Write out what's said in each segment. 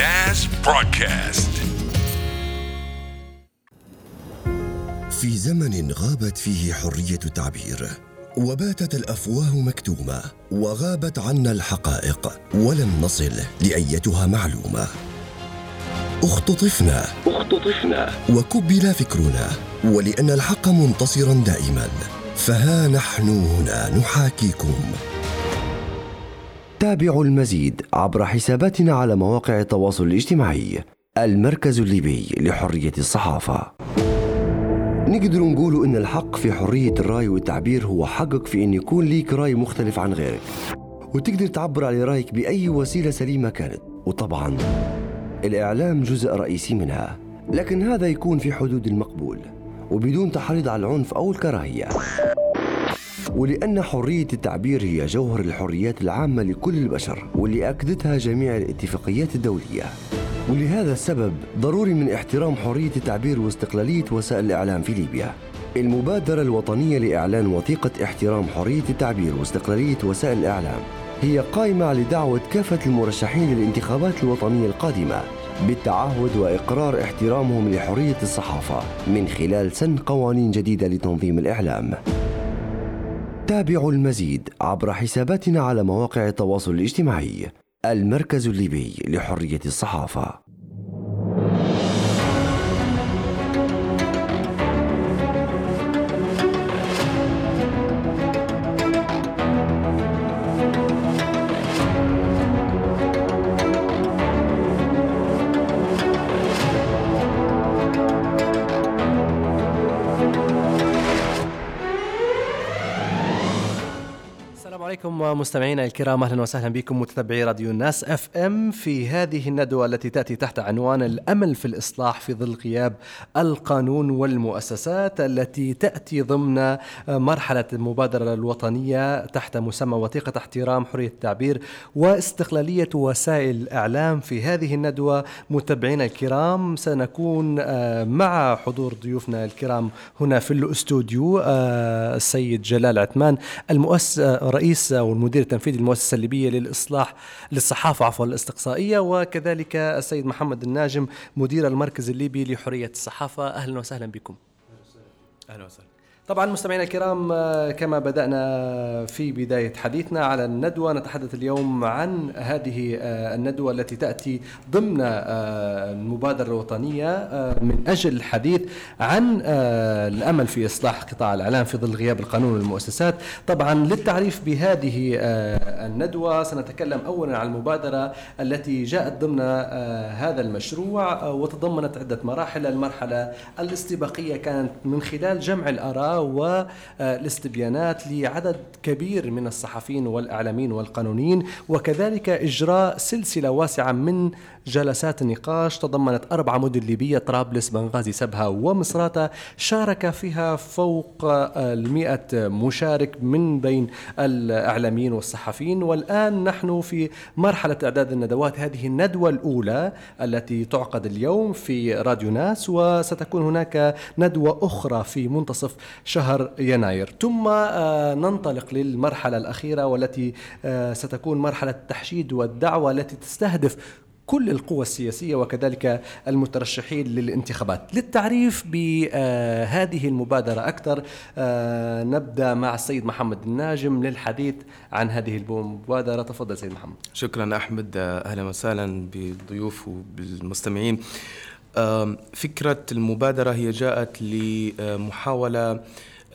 NAS Broadcast. في زمن غابت فيه حرية التعبير وباتت الأفواه مكتومة وغابت عنا الحقائق ولم نصل لأيتها معلومة. اختطفنا. اختطفنا. وكبل فكرنا ولأن الحق منتصرا دائما فها نحن هنا نحاكيكم. تابعوا المزيد عبر حساباتنا على مواقع التواصل الاجتماعي المركز الليبي لحرية الصحافة. نقدر نقول إن الحق في حرية الرأي والتعبير هو حقك في إن يكون ليك رأي مختلف عن غيرك وتقدر تعبر عن رأيك بأي وسيلة سليمة كانت. وطبعا الإعلام جزء رئيسي منها لكن هذا يكون في حدود المقبول وبدون تحريض على العنف أو الكراهية. ولأن حرية التعبير هي جوهر الحريات العامة لكل البشر واللي أكدتها جميع الاتفاقيات الدولية. ولهذا السبب ضروري من احترام حرية التعبير واستقلالية وسائل الإعلام في ليبيا. المبادرة الوطنية لإعلان وثيقة احترام حرية التعبير واستقلالية وسائل الإعلام هي قائمة لدعوة كافة المرشحين للانتخابات الوطنية القادمة بالتعهد وإقرار احترامهم لحرية الصحافة من خلال سن قوانين جديدة لتنظيم الإعلام. تابعوا المزيد عبر حساباتنا على مواقع التواصل الاجتماعي المركز الليبي لحرية الصحافة. عليكم مستمعينا الكرام أهلا وسهلا بكم متتبعي راديو الناس أف إم في هذه الندوة التي تأتي تحت عنوان الأمل في الإصلاح في ظل غياب القانون والمؤسسات التي تأتي ضمن مرحلة المبادره الوطنية تحت مسمى وثيقة احترام حرية التعبير واستقلالية وسائل الإعلام في هذه الندوة. متابعينا الكرام سنكون آه، مع حضور ضيوفنا الكرام هنا في الأستوديو آه، السيد جلال عثمان المؤسس آه، رئيس والمدير التنفيذي للمؤسسة الليبية للإصلاح للصحافة عفوا الاستقصائية. وكذلك السيد محمد الناجم مدير المركز الليبي لحرية الصحافة. أهلا وسهلا بكم. أهلا وسهلا. طبعا مستمعينا الكرام آه، كما بدأنا في بداية حديثنا على الندوة نتحدث اليوم عن هذه آه، الندوة التي تأتي ضمن آه، المبادرة الوطنية من أجل الحديث عن الأمل في إصلاح قطاع الإعلام في ظل غياب القانون والمؤسسات. طبعا للتعريف بهذه الندوة سنتكلم أولا عن المبادرة التي جاءت ضمن هذا المشروع وتضمنت عدة مراحل. المرحلة الاستباقية كانت من خلال جمع الآراء والاستبيانات لعدد كبير من الصحفيين والإعلاميين والقانونيين وكذلك إجراء سلسلة واسعة من جلسات النقاش تضمنت أربع مدن ليبية طرابلس بنغازي سبها ومصراتة شارك فيها فوق المئة مشارك من بين الإعلاميين والصحفيين. والآن نحن في مرحلة إعداد الندوات. هذه الندوة الأولى التي تعقد اليوم في راديو ناس وستكون هناك ندوة أخرى في منتصف شهر يناير. ثم آه، ننطلق للمرحلة الأخيرة والتي آه، ستكون مرحلة التحشيد والدعوة التي تستهدف كل القوى السياسية وكذلك المترشحين للانتخابات. للتعريف بهذه المبادرة أكثر آه، نبدأ مع السيد محمد الناجم للحديث عن هذه المبادرة، تفضل سيد محمد. شكرا أحمد أهلا وسهلا بالضيوف وبالمستمعين. فكرة المبادرة هي جاءت لمحاولة آه،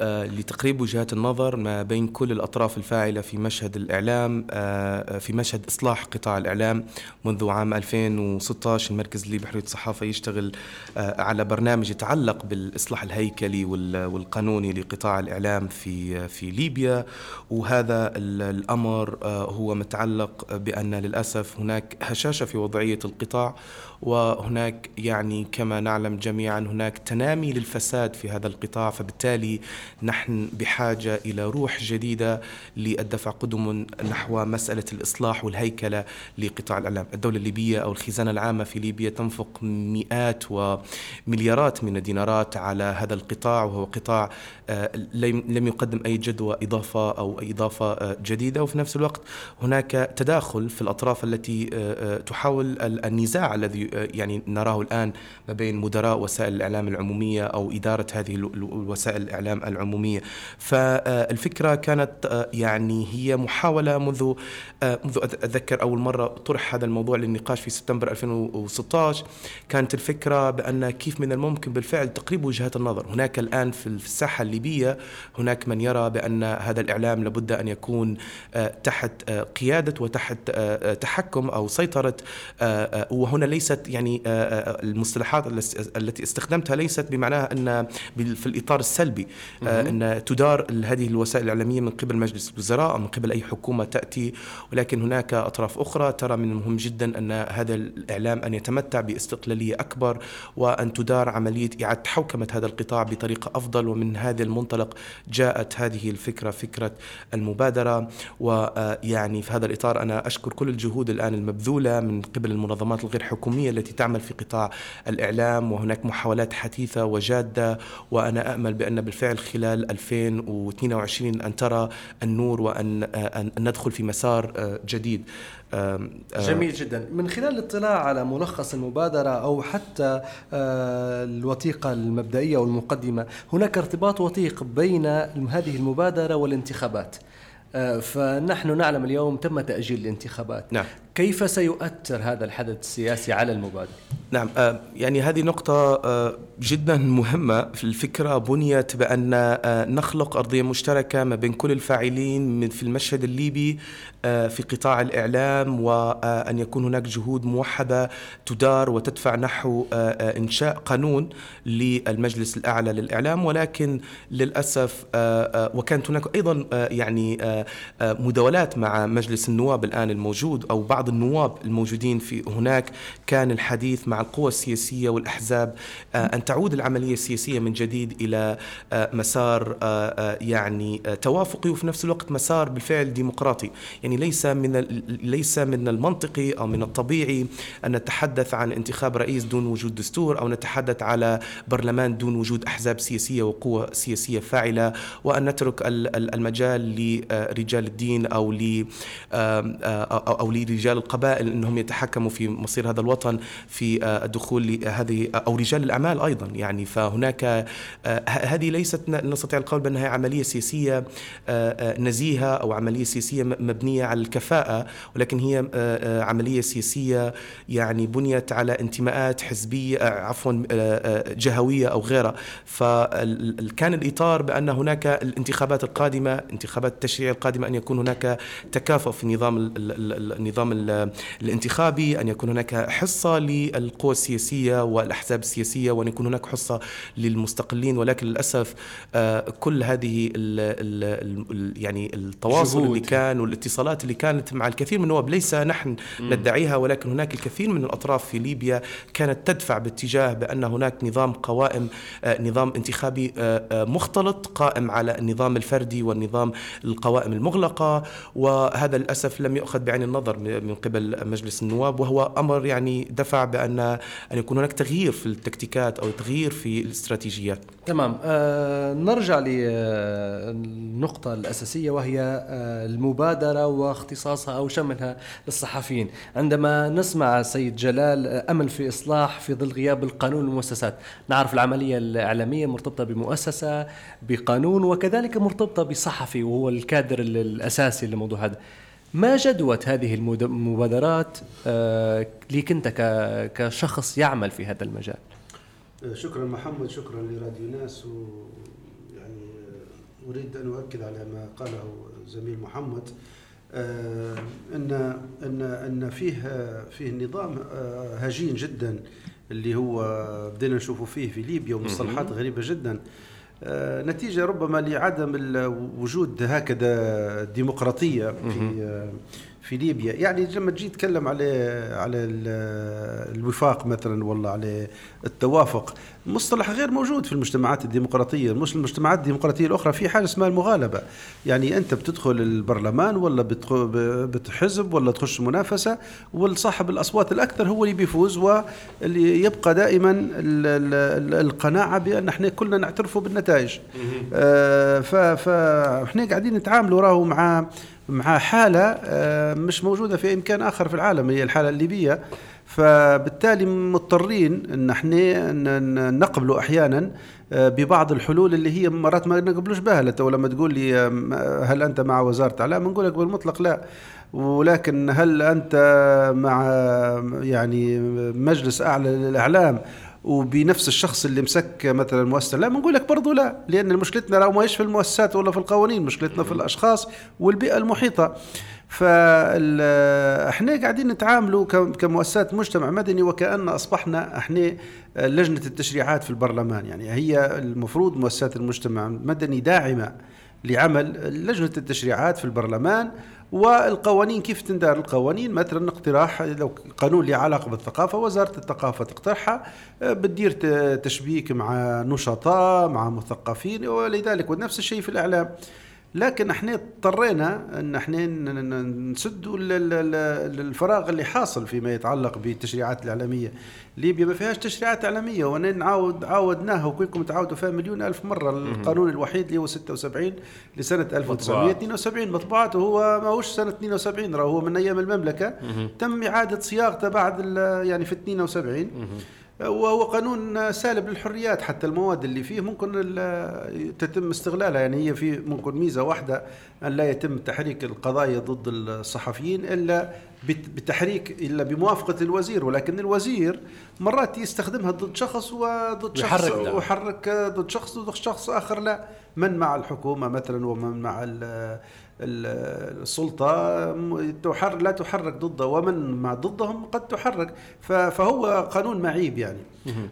لتقريب وجهات النظر ما بين كل الأطراف الفاعلة في مشهد الإعلام آه، في مشهد إصلاح قطاع الإعلام منذ عام 2016 المركز الليبي بحرية الصحافة يشتغل آه، على برنامج يتعلق بالإصلاح الهيكلي والقانوني لقطاع الإعلام في في ليبيا. وهذا الأمر هو متعلق بأن للأسف هناك هشاشة في وضعية القطاع. وهناك يعني كما نعلم جميعا هناك تنامي للفساد في هذا القطاع فبالتالي نحن بحاجة إلى روح جديدة للدفع قدم نحو مسألة الإصلاح والهيكلة لقطاع الإعلام. الدولة الليبية أو الخزانة العامة في ليبيا تنفق مئات ومليارات من الدينارات على هذا القطاع وهو قطاع آه، لم يقدم أي جدوى إضافة أو إضافة آه، جديدة. وفي نفس الوقت هناك تداخل في الأطراف التي آه، تحاول النزاع الذي يعني نراه الآن ما بين مدراء وسائل الإعلام العمومية أو إدارة هذه وسائل الإعلام العمومية. فالفكرة كانت يعني هي محاولة منذ منذ أتذكر أول مرة طرح هذا الموضوع للنقاش في سبتمبر 2016 كانت الفكرة بأن كيف من الممكن بالفعل تقريب وجهات النظر. هناك الآن في الساحة الليبية هناك من يرى بأن هذا الإعلام لابد أن يكون آه، تحت آه، قيادة وتحت آه، تحكم أو سيطرة وهنا ليست يعني المصطلحات التي استخدمتها ليست بمعناها أن في الإطار السلبي أن تدار هذه الوسائل الإعلامية من قبل مجلس الوزراء أو من قبل أي حكومة تأتي ولكن هناك أطراف أخرى ترى من المهم جدا أن هذا الإعلام أن يتمتع باستقلالية أكبر وأن تدار عملية إعادة حوكمة هذا القطاع بطريقة أفضل ومن هذا المنطلق جاءت هذه الفكرة فكرة المبادرة. ويعني في هذا الإطار أنا أشكر كل الجهود الآن المبذولة من قبل المنظمات الغير حكومية التي تعمل في قطاع الإعلام وهناك محاولات حثيثة وجادة وأنا أأمل بأن بالفعل خلال 2022 أن ترى النور وأن أن ندخل في مسار جديد. جميل جدا. من خلال الاطلاع على ملخص المبادرة أو حتى الوثيقة المبدئية والمقدمة هناك ارتباط وثيق بين هذه المبادرة والانتخابات. فنحن نعلم اليوم تم تأجيل الانتخابات نعم. كيف سيؤثر هذا الحدث السياسي على المبادرة؟ نعم آه، يعني هذه نقطة آه، جدا مهمة في الفكرة بنيت بأن آه، نخلق أرضية مشتركة ما بين كل الفاعلين في المشهد الليبي في قطاع الإعلام وأن يكون هناك جهود موحدة تدار وتدفع نحو إنشاء قانون للمجلس الأعلى للإعلام. ولكن للأسف وكانت هناك أيضا يعني مداولات مع مجلس النواب الآن الموجود أو بعض النواب الموجودين في هناك. كان الحديث مع القوى السياسية والأحزاب آه، أن تعود العملية السياسية من جديد إلى آه، مسار آه، يعني توافقي وفي نفس الوقت مسار بالفعل ديمقراطي. يعني ليس من ليس من المنطقي أو من الطبيعي أن نتحدث عن انتخاب رئيس دون وجود دستور أو نتحدث على برلمان دون وجود أحزاب سياسية وقوى سياسية فاعلة وأن نترك المجال لرجال الدين أو ل أو لرجال رجال القبائل إنهم يتحكموا في مصير هذا الوطن في آه، الدخول لهذه أو رجال الأعمال أيضا. يعني فهناك آه، هذه ليست نستطيع القول بأنها عملية سياسية آه، نزيهة أو عملية سياسية مبنية على الكفاءة ولكن هي عملية سياسية يعني بنيت على انتماءات حزبية عفوا جهوية أو غيرها. فكان الإطار بأن هناك الانتخابات القادمة انتخابات التشريع القادمة أن يكون هناك تكافؤ في نظام النظام الانتخابي أن يكون هناك حصة للقوى السياسية والأحزاب السياسية وأن يكون هناك حصة للمستقلين. ولكن للأسف آه، كل هذه ال ال يعني التواصل اللي كان والاتصالات اللي كانت مع الكثير من النواب. ليس نحن ندعيها ولكن هناك الكثير من الأطراف في ليبيا كانت تدفع باتجاه بأن هناك نظام قوائم آه، نظام انتخابي آه، مختلط قائم على النظام الفردي والنظام القوائم المغلقة. وهذا للأسف لم يؤخذ بعين النظر من قبل مجلس النواب. وهو أمر يعني دفع بأن أن يكون هناك تغيير في التكتيكات أو تغيير في الاستراتيجيات. تمام. آه نرجع للنقطة الأساسية وهي آه المبادرة واختصاصها أو شملها للصحفيين. عندما نسمع سيد جلال أمل في إصلاح في ظل غياب القانون المؤسسات نعرف العملية الإعلامية مرتبطة بمؤسسة بقانون وكذلك مرتبطة بصحفي وهو الكادر الأساسي للموضوع هذا. ما جدوى هذه المبادرات آه، ليك أنت كشخص يعمل في هذا المجال؟ آه، شكرا محمد شكرا لراديو ناس ويعني آه، أريد أن أؤكد على ما قاله زميل محمد. إن إن إن فيه فيه نظام هجين جدا اللي هو بدينا نشوفه فيه في ليبيا ومصطلحات غريبة جدا. آه، نتيجة ربما لعدم وجود هكذا ديمقراطية في في ليبيا. يعني لما تجي تتكلم على على ال- الوفاق مثلا والله على التوافق مصطلح غير موجود في المجتمعات الديمقراطية. مش المجتمعات الديمقراطية الأخرى في حاجة اسمها المغالبة. يعني أنت بتدخل البرلمان ولا بتحزب ولا تخش منافسة والصاحب الأصوات الأكثر هو اللي بيفوز واللي يبقى دائما ال- ال- ال- القناعة بأن إحنا كلنا نعترفوا بالنتائج. آه، فاحنا قاعدين نتعاملوا راهو مع مع حالة آه، مش موجودة في أي مكان آخر في العالم هي الحالة الليبية. فبالتالي مضطرين إن إحنا نقبلوا أحيانا آه، ببعض الحلول اللي هي مرات ما نقبلوش بها. لما تقول لي هل أنت مع وزارة اعلام نقول لك بالمطلق لا. ولكن هل أنت مع يعني مجلس أعلى للإعلام وبنفس الشخص اللي مسك مثلا مؤسسة؟ لا بنقول لك برضه لا لأن مشكلتنا راه ماهيش في المؤسسات ولا في القوانين مشكلتنا في الأشخاص والبيئة المحيطة. فاحنا قاعدين نتعاملوا كمؤسسات مجتمع مدني وكأن أصبحنا إحنا لجنة التشريعات في البرلمان. يعني هي المفروض مؤسسات المجتمع المدني داعمة لعمل لجنة التشريعات في البرلمان والقوانين كيف تندار القوانين؟ مثلا اقتراح لو قانون له علاقة بالثقافة وزارة الثقافة تقترحها آه، بتدير تشبيك مع نشطاء مع مثقفين ولذلك ونفس الشيء في الإعلام. لكن إحنا اضطرينا ان إحنا نسدوا ال- ال- ال- الفراغ اللي حاصل فيما يتعلق بالتشريعات الإعلامية. ليبيا ما فيهاش تشريعات إعلامية وأنا نعاود عاودناها وكلكم تعاودوا فيها مليون ألف مرة. القانون الوحيد اللي هو 76 لسنة 1972 مطبوعته هو ماهوش سنة 72 راه هو من أيام المملكة. تم إعادة صياغته بعد يعني في 72 وهو قانون سالب للحريات حتى المواد اللي فيه ممكن تتم استغلالها. يعني هي في ممكن ميزة واحدة أن لا يتم تحريك القضايا ضد الصحفيين إلا بت- بتحريك إلا بموافقة الوزير. ولكن الوزير مرات يستخدمها ضد شخص وضد شخص ده. ويحرك ضد شخص وضد شخص آخر لا. من مع الحكومة مثلا ومن مع ال- ال- السلطة م- تحر لا تحرك ضده ومن مع ضدهم قد تحرك. فهو قانون معيب يعني.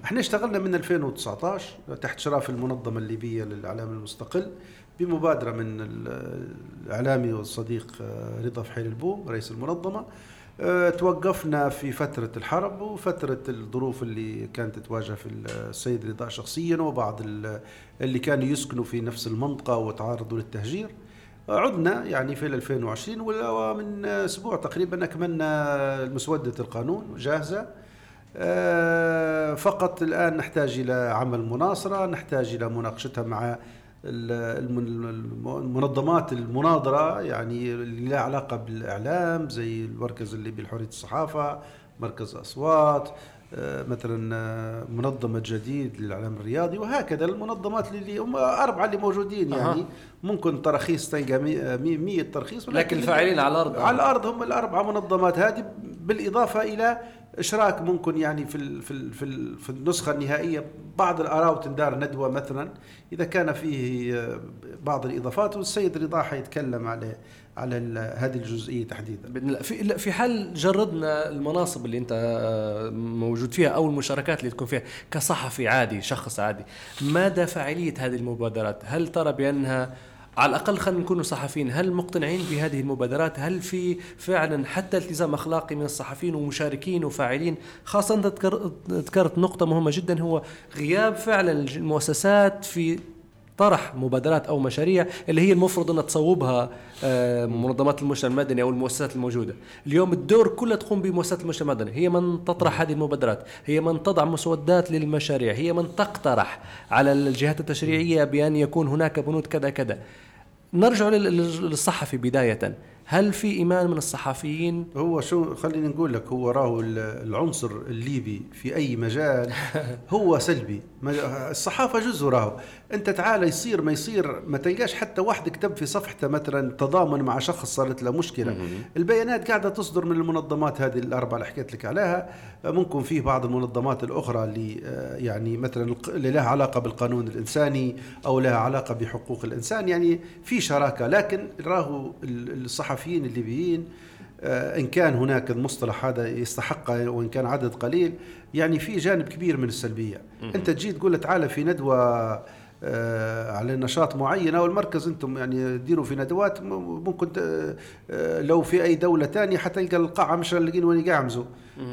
إحنا اشتغلنا من 2019 تحت شراف المنظمة الليبية للإعلام المستقل بمبادرة من ال- الإعلامي والصديق آه، رضا فحيل البوم رئيس المنظمة. آه، توقفنا في فترة الحرب وفترة الظروف اللي كانت تواجه في السيد رضا شخصيا وبعض ال- اللي كانوا يسكنوا في نفس المنطقة وتعرضوا للتهجير. عدنا يعني في 2020 ومن أسبوع تقريبا أكملنا مسوده القانون جاهزة. آه، فقط الآن نحتاج إلى عمل مناصرة نحتاج إلى مناقشتها مع ال- الم- المنظمات المناظرة يعني اللي لها علاقة بالإعلام زي المركز الليبي لحريه الصحافة مركز أصوات. مثلا آه، منظمة جديد للاعلام الرياضي وهكذا المنظمات اللي هم أربعة اللي موجودين يعني أها. ممكن تراخيص تلقى 100 ترخيص لكن الفاعلين على الأرض. على الأرض هم الاربع منظمات هذه بالإضافة إلى إشراك ممكن يعني في في في, في النسخة النهائية بعض الاراء وتندار ندوه مثلا إذا كان فيه آه، بعض الإضافات والسيد رضا حيتكلم على على هذه الجزئية تحديدا. في في حال جردنا المناصب اللي انت آه، موجود فيها أو المشاركات اللي تكون فيها كصحفي عادي شخص عادي. مدى فاعلية هذه المبادرات؟ هل ترى بأنها على الأقل خلينا نكون صحفيين هل مقتنعين بهذه المبادرات؟ هل في فعلا حتى التزام أخلاقي من الصحفيين ومشاركين وفاعلين؟ خاصة انت ذكر- ذكرت نقطة مهمة جدا هو غياب فعلا المؤسسات في طرح مبادرات أو مشاريع اللي هي المفروض انها تصوبها آه، منظمات المجتمع المدني أو المؤسسات الموجودة، اليوم الدور كله تقوم بمؤسسات المجتمع المدني، هي من تطرح هذه المبادرات، هي من تضع مسودات للمشاريع، هي من تقترح على الجهات التشريعية بأن يكون هناك بنود كذا كذا. نرجع لل- لل- للصحفي بداية، هل في إيمان من الصحفيين هو شو خليني نقول لك هو راهو ال- العنصر الليبي في أي مجال هو سلبي. الصحافة جزء راهو. أنت تعال يصير ما يصير ما تلقاش حتى واحد كتب في صفحته مثلا تضامن مع شخص صارت له مشكلة. البيانات قاعدة تصدر من المنظمات هذه الأربعة اللي حكيت لك عليها. ممكن فيه بعض المنظمات الأخرى اللي آه، يعني مثلا اللي لها علاقة بالقانون الإنساني أو لها علاقة بحقوق الإنسان. يعني في شراكة لكن راهو ال- الصحفيين الليبيين آه، إن كان هناك المصطلح هذا يستحق وإن كان عدد قليل يعني في جانب كبير من السلبية. أنت تجي تقول تعالى في ندوة آه، على نشاط معينه والمركز أنتم يعني ديروا في ندوات ممكن آه، لو في أي دولة ثانية حتلقى القاعة مش لاقين وين يقعمزوا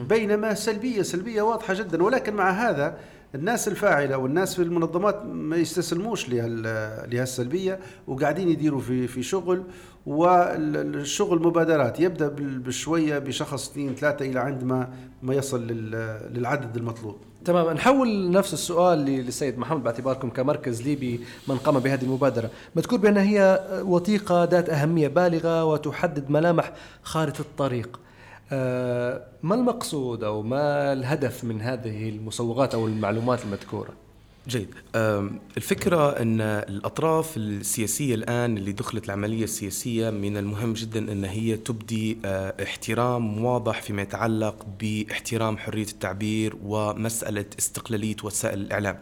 بينما سلبية سلبية واضحة جدا ولكن مع هذا الناس الفاعلة والناس في المنظمات ما يستسلموش لهال- لهالسلبيه وقاعدين يديروا في في شغل والشغل مبادرات. يبدأ بشوية بشخص اثنين ثلاثة إلى عند ما ما يصل لل- للعدد المطلوب. تمام نحول نفس السؤال للسيد محمد باعتباركم كمركز ليبي من قام بهذه المبادرة. مذكور بأن هي وثيقة ذات أهمية بالغة وتحدد ملامح خارطة الطريق. ما المقصود أو ما الهدف من هذه المصوغات أو المعلومات المذكورة؟ جيد. الفكرة أن الأطراف السياسية الآن اللي دخلت العملية السياسية من المهم جدا أن هي تبدي أه، احترام واضح فيما يتعلق باحترام حرية التعبير ومسألة استقلالية وسائل الإعلام.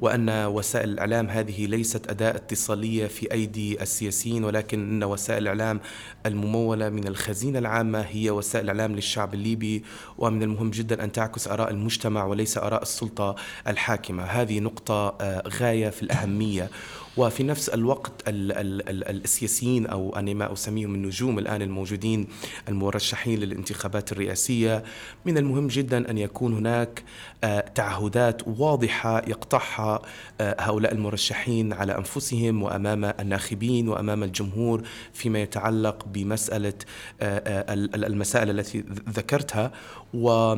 وأن وسائل الإعلام هذه ليست أداة اتصالية في أيدي السياسيين ولكن أن وسائل الإعلام الممولة من الخزينة العامة هي وسائل الإعلام للشعب الليبي ومن المهم جدا أن تعكس آراء المجتمع وليس آراء السلطة الحاكمة. هذه نقطة آه، غاية في الأهمية. وفي نفس الوقت ال ال ال السياسيين أو أنا ما أسميهم النجوم الآن الموجودين المرشحين للانتخابات الرئاسية من المهم جدا أن يكون هناك آه، تعهدات واضحة يقطعها آه، هؤلاء المرشحين على أنفسهم وأمام الناخبين وأمام الجمهور فيما يتعلق بمسألة آه، ال- ال- المسائل التي ذكرتها. و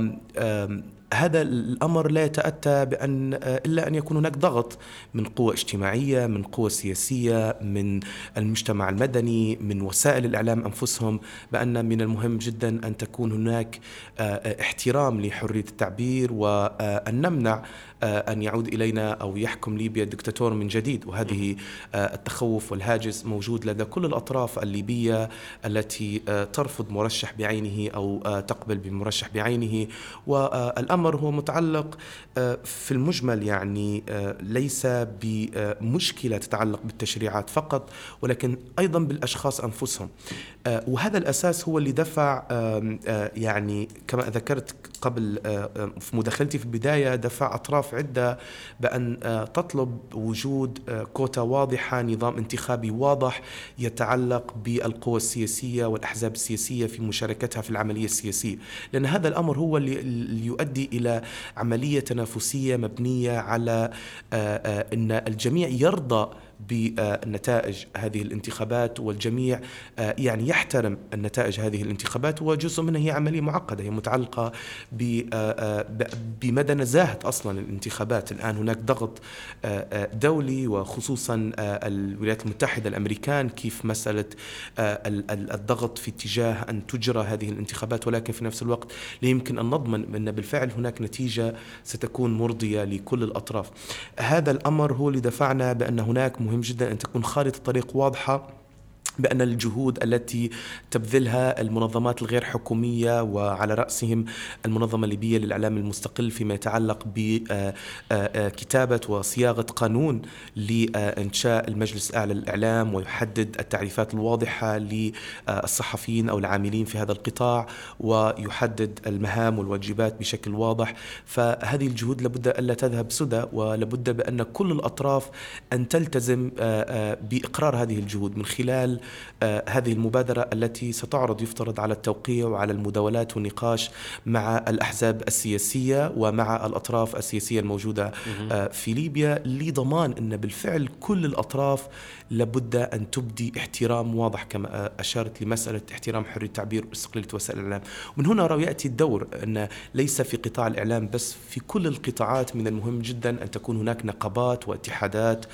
هذا الأمر لا يتأتى بأن إلا أن يكون هناك ضغط من قوى اجتماعية، من قوى سياسية، من المجتمع المدني، من وسائل الإعلام أنفسهم بأن من المهم جدا أن تكون هناك آه، احترام لحرية التعبير وأن نمنع آه، أن يعود إلينا أو يحكم ليبيا دكتاتور من جديد. وهذه آه، التخوف والهاجس موجود لدى كل الأطراف الليبية التي آه، ترفض مرشح بعينه آه، تقبل بمرشح بعينه. والامر هو متعلق في المجمل يعني ليس بمشكلة تتعلق بالتشريعات فقط ولكن أيضا بالأشخاص أنفسهم. آه، وهذا الأساس هو اللي دفع يعني كما ذكرت قبل في مداخلتي في البداية دفع أطراف عدة بأن آه، تطلب وجود آه، كوتا واضحة نظام انتخابي واضح يتعلق بالقوى السياسية والأحزاب السياسية في مشاركتها في العملية السياسية. لأن هذا الأمر هو اللي يؤدي إلى عملية تنافسية مبنية على آه، إن الجميع يرضى بنتائج هذه الانتخابات والجميع آه، يعني يحترم النتائج هذه الانتخابات. وجزء منها هي عملية معقدة هي متعلقة آه، آه، بمدى نزاهة أصلا الانتخابات. الآن هناك ضغط دولي وخصوصا الولايات المتحدة الأمريكان كيف مسألة ال- ال- الضغط في اتجاه أن تجرى هذه الانتخابات. ولكن في نفس الوقت لا يمكن أن نضمن أن بالفعل هناك نتيجة ستكون مرضية لكل الأطراف. هذا الأمر هو اللي دفعنا بأن هناك مهم جدا أن تكون خارطة طريق واضحة بأن الجهود التي تبذلها المنظمات الغير حكومية وعلى رأسهم المنظمة الليبية للإعلام المستقل فيما يتعلق بكتابة وصياغة قانون لإنشاء المجلس الأعلى للإعلام ويحدد التعريفات الواضحة للصحفيين أو العاملين في هذا القطاع ويحدد المهام والواجبات بشكل واضح. فهذه الجهود لابد ألا تذهب سدى ولابد بأن كل الأطراف أن تلتزم آه، آه، بإقرار هذه الجهود من خلال آه، هذه المبادرة التي ستعرض يفترض على التوقيع وعلى المداولات والنقاش مع الأحزاب السياسية ومع الأطراف السياسية الموجودة آه، في ليبيا لضمان أن بالفعل كل الأطراف لابد أن تبدي احترام واضح كما آه، أشارت لمسألة احترام حرية التعبير واستقلالية وسائل الإعلام. ومن هنا يأتي الدور أن ليس في قطاع الإعلام بس في كل القطاعات من المهم جدا أن تكون هناك نقابات واتحادات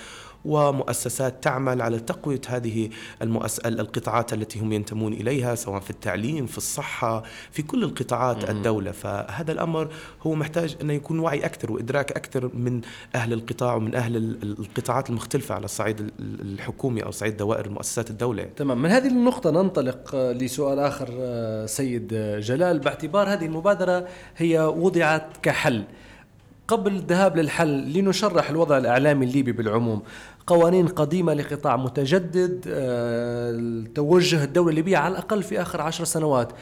ومؤسسات تعمل على تقوية هذه المؤس... القطاعات التي هم ينتمون إليها سواء في التعليم في الصحة في كل القطاعات الدولة. فهذا الأمر هو محتاج أن يكون وعي أكثر وإدراك أكثر من أهل القطاع ومن أهل ال- القطاعات المختلفة على الصعيد ال- الحكومي أو صعيد دوائر مؤسسات الدولة. تمام. من هذه النقطة ننطلق آه، لسؤال آخر آه، سيد آه، جلال. باعتبار هذه المبادرة هي وضعت كحل. قبل الذهاب للحل لنشرح الوضع الإعلامي الليبي بالعموم. قوانين قديمة لقطاع متجدد آه، توجه الدولة الليبية على الأقل في آخر عشر سنوات.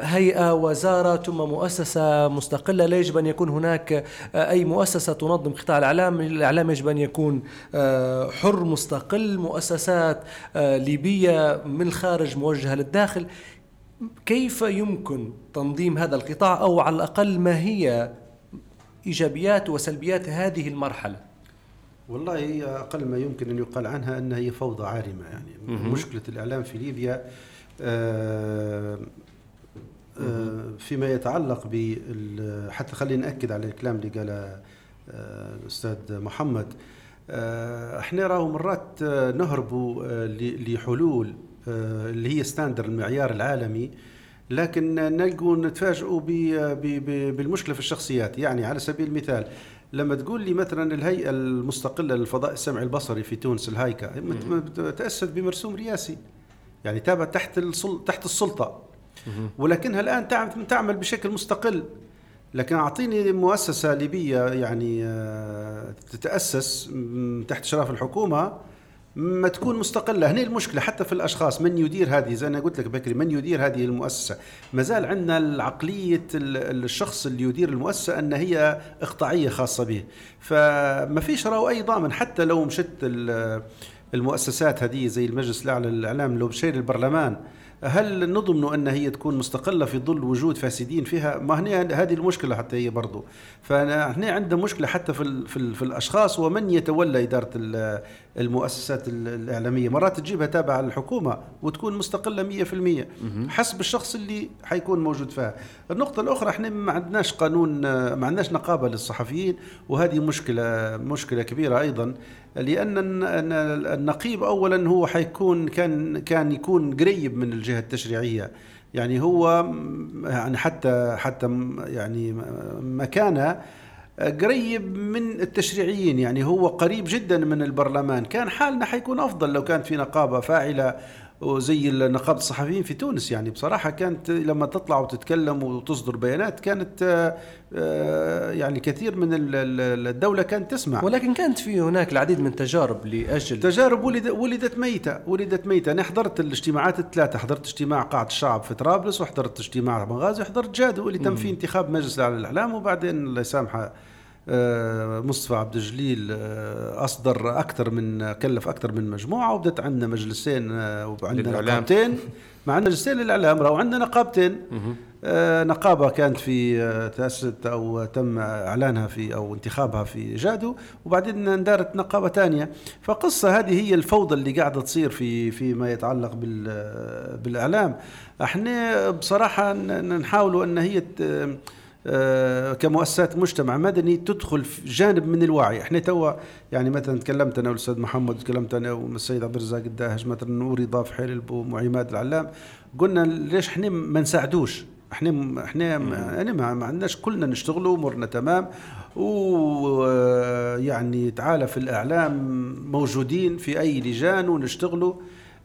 هيئة وزارة ثم مؤسسة مستقلة. لا يجب أن يكون هناك آه، أي مؤسسة تنظم قطاع الإعلام. الإعلام يجب أن يكون آه، حر مستقل. مؤسسات ليبية من الخارج موجهة للداخل. كيف يمكن تنظيم هذا القطاع؟ أو على الأقل ما هي إيجابيات وسلبيات هذه المرحلة؟ والله هي أقل ما يمكن أن يقال عنها أنها هي فوضى عارمة يعني. مشكلة الإعلام في ليبيا آه، آه، فيما يتعلق ب حتى خلينا نأكد على الكلام اللي قاله آه، الأستاذ محمد إحنا راهو مرات نهربوا لحلول اللي هي ستاندر المعيار العالمي لكن نلقوا نتفاجئوا بالمشكلة في الشخصيات. يعني على سبيل المثال لما تقول لي مثلا الهيئة المستقلة للفضاء السمعي البصري في تونس الهايكا تأسست بمرسوم رئاسي. يعني تابع تحت تحت السلطة. ولكنها الآن تعمل بشكل مستقل. لكن أعطيني مؤسسة ليبية يعني آه، تتأسس تحت إشراف الحكومة ما تكون مستقلة. هنا المشكلة حتى في الأشخاص. من يدير هذه؟ زي أنا قلت لك بكري من يدير هذه المؤسسة؟ ما زال عندنا العقلية الشخص اللي يدير المؤسسة أن هي إقطاعية خاصة به. فما فيش راهو أي ضامن. حتى لو مشت المؤسسات هذه زي المجلس الأعلى للإعلام لو مشي البرلمان هل نضمن أن هي تكون مستقلة في ظل وجود فاسدين فيها؟ ما هنا هذه المشكلة حتى هي برضو. فاحنا عندنا مشكلة حتى في في, في الأشخاص ومن يتولى إدارة المؤسسات الإعلامية. مرات تجيبها تابعة للحكومة وتكون مستقلة 100% حسب الشخص اللي حيكون موجود فيها. النقطة الأخرى إحنا ما عندناش قانون ما عندناش نقابة للصحفيين وهذه مشكلة مشكلة كبيرة أيضا لأن النقيب اولا هو حيكون كان كان يكون قريب من الجهة التشريعية. يعني هو يعني حتى حتى يعني مكانه قريب من التشريعيين يعني هو قريب جدا من البرلمان. كان حالنا حيكون أفضل لو كانت في نقابة فاعلة وزي نقابة الصحفيين في تونس. يعني بصراحة كانت لما تطلع وتتكلم وتصدر بيانات كانت آه، يعني كثير من الدولة كانت تسمع. ولكن كانت في هناك العديد من التجارب لأجل تجارب ولد ولدت ميتة ولدت ميتة. أنا حضرت الاجتماعات الثلاثة. حضرت اجتماع قاعة الشعب في طرابلس وحضرت اجتماع بنغازي وحضرت جادو اللي تم فيه انتخاب مجلس الإعلام وبعدين الله يسامحه آه، مصطفى عبد الجليل آه، أصدر أكثر من كلف أكثر من مجموعة وبدت عندنا مجلسين آه، وعندنا نقابتين. مع مجلسين للإعلام راهو عندنا نقابتين. نقابة كانت في تأسست أو تم إعلانها في أو انتخابها في جادو وبعدين اندارت نقابة ثانية فقصة هذه هي الفوضى اللي قاعدة تصير في فيما يتعلق بالإعلام. إحنا بصراحة نحاولوا أن هي آه، كمؤسسات مجتمع مدني تدخل في جانب من الوعي. إحنا توا يعني مثلا تكلمت أنا والأستاذ محمد تكلمت أنا والسيد عبد الرزاق الداهج مثلا نوري ضاف حلب وعماد العلام. قلنا ليش إحنا ما نساعدوش؟ إحنا إحنا يعني ما, ما عندناش كلنا نشتغلوا أمورنا تمام. ويعني تعالى في الإعلام موجودين في أي لجان ونشتغلوا.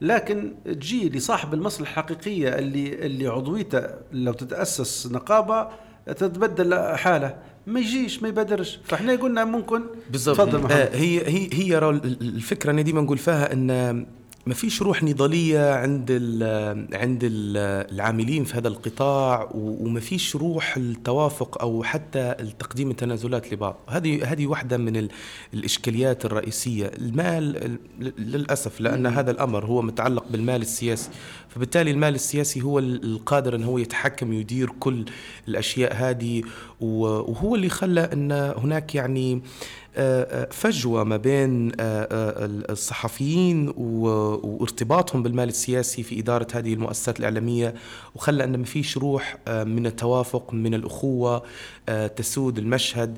لكن تجي لصاحب المصلحة الحقيقية اللي اللي عضويته لو تتأسس نقابة تتبدل حالة. ما يجيش ما يبادرش. فإحنا قلنا ممكن. بالضبط. آه هي هي هي الفكرة أنا ديما نقول فيها إن ما فيش روح نضالية عند ال عند ال العاملين في هذا القطاع وما فيش روح التوافق أو حتى تقديم التنازلات لبعض. هذه هذه واحدة من الإشكاليات الرئيسية. المال للأسف لأن هذا الأمر هو متعلق بالمال السياسي. فبالتالي المال السياسي هو القادر إن هو يتحكم ويدير كل الأشياء هذه وهو اللي خلى إن هناك يعني فجوة ما بين آه، آه، الصحفيين وارتباطهم بالمال السياسي في إدارة هذه المؤسسات الإعلامية وخلى أن ما فيش روح آه، من التوافق من الأخوة. تسود المشهد.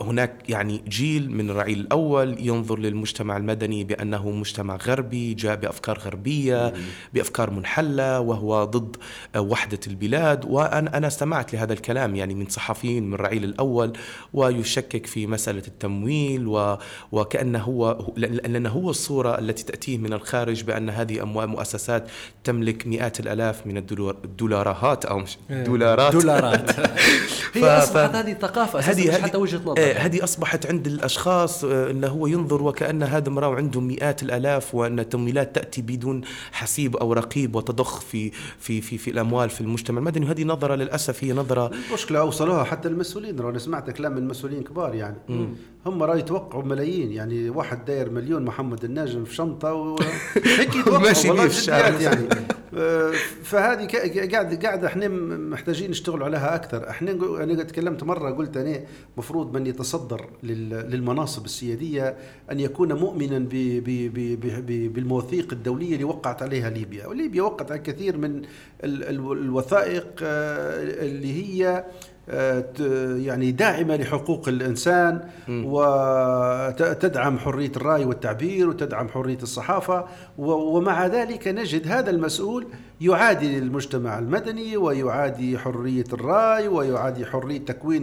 هناك يعني جيل من الرعيل الأول ينظر للمجتمع المدني بأنه مجتمع غربي جاء بأفكار غربية بأفكار منحلة وهو ضد وحدة البلاد. وأنا أنا استمعت لهذا الكلام يعني من صحفيين من الرعيل الأول ويشكك في مسألة التم تمويل و وكأنه هو لأن هو الصورة التي تأتيه من الخارج بأن هذه أموال مؤسسات تملك مئات الآلاف من الدولارات أو مش إيه. دولارات. دولارات. هي اصبحت هذه ثقافه هذه هذه حتى وجهة نظر آه، هذه أصبحت عند الأشخاص آه، إنه هو ينظر وكأن هذا امرأة عنده مئات الآلاف وأن التمويلات تأتي بدون حسيب أو رقيب وتضخ في في في في الأموال في المجتمع. المدني وهذه نظرة للأسف هي نظرة المشكلة أوصلوها حتى المسؤولين أنا سمعت كلام من مسؤولين كبار يعني. هم راه يتوقعوا ملايين يعني واحد داير مليون محمد الناجم في شنطة و... هيك يتوقعوا ماشي والله بيه في الشارع. يعني. آه، فهذه قاعد قاعد إحنا محتاجين نشتغل عليها أكثر. إحنا أنا تكلمت مرة قلت أنا مفروض من يتصدر لل- للمناصب السيادية أن يكون مؤمنا ب- ب- ب- ب- ب- بالمواثيق الدولية اللي وقعت عليها ليبيا. وليبيا وقعت على كثير من ال- ال- الوثائق آه، اللي هي يعني داعمة لحقوق الإنسان وتدعم حرية الرأي والتعبير وتدعم حرية الصحافة ومع ذلك نجد هذا المسؤول يعادي المجتمع المدني ويعادي حرية الرأي ويعادي حرية تكوين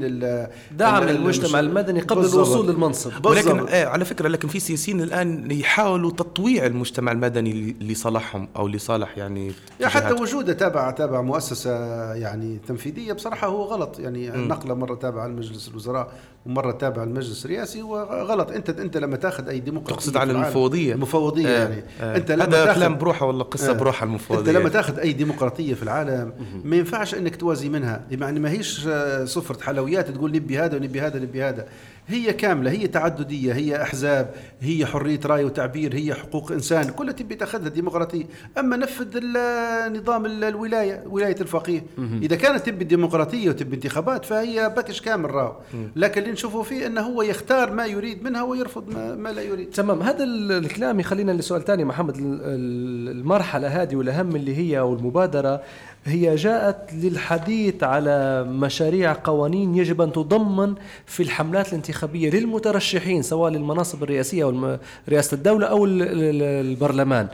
دعم ال- المجتمع المدني قبل بالضبط. الوصول للمنصب. ولكن آه على فكرة لكن في سياسيين الآن يحاولوا تطويع المجتمع المدني لصالحهم أو لصالح يعني يا حتى. وجوده تابع تابع مؤسسة يعني تنفيذية بصراحة هو غلط يعني النقله مرة تابعة لمجلس الوزراء ومرة تابعة للمجلس الرئاسي وغلط. انت أنت لما تاخذ أي ديمقراطية تقصد على في العالم- المفوضية. المفوضية آه، يعني. آه. أنت لما هذا كلام بروحه ولا قصة آه. بروحها المفوضية؟ أنت لما تاخذ أي ديمقراطية في العالم ما ينفعش إنك توازي منها. يعني ما هيش آه، صفرة حلويات تقول نبي هذا ونبي هذا ونبي هذا. هي كاملة هي تعددية هي أحزاب هي حرية رأي وتعبير هي حقوق إنسان كلها تبي تأخذها ديمقراطية. أما نفذ نظام ال- الولاية ولاية الفقيه. إذا كانت تبي ديمقراطيه وتبي انتخابات فهي باكج كامل راهو لكن اللي نشوفه فيه إنه هو يختار ما يريد منها ويرفض ما, ما لا يريد. تمام. هذا ال- الكلام يخلينا لسؤال ثاني محمد. ال- ال- المرحلة هذه والأهم اللي هي والمبادرة هي جاءت للحديث على مشاريع قوانين يجب أن تضمن في الحملات الانتخابية للمترشحين سواء للمناصب الرئاسية أو رئاسة الدولة أو ال- ال- البرلمان.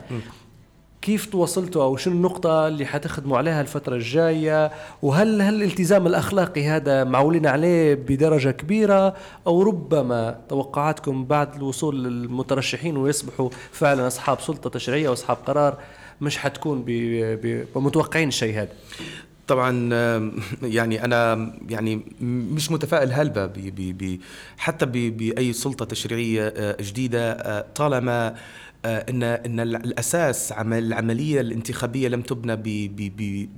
كيف تواصلتوا أو شنو النقطة اللي حتخدموا عليها الفترة الجاية؟ وهل هل الالتزام الأخلاقي هذا معولين عليه بدرجة كبيرة؟ أو ربما توقعاتكم بعد الوصول للمترشحين ويصبحوا فعلا أصحاب سلطة تشريعية واصحاب قرار مش حتكون متوقعين الشيء هذا. طبعا يعني أنا يعني مش متفائل هلبة ب ب ب حتى بأي سلطة تشريعية آه، جديدة آه، طالما ان إن ال- الأساس عمل العملية الانتخابية لم تبنى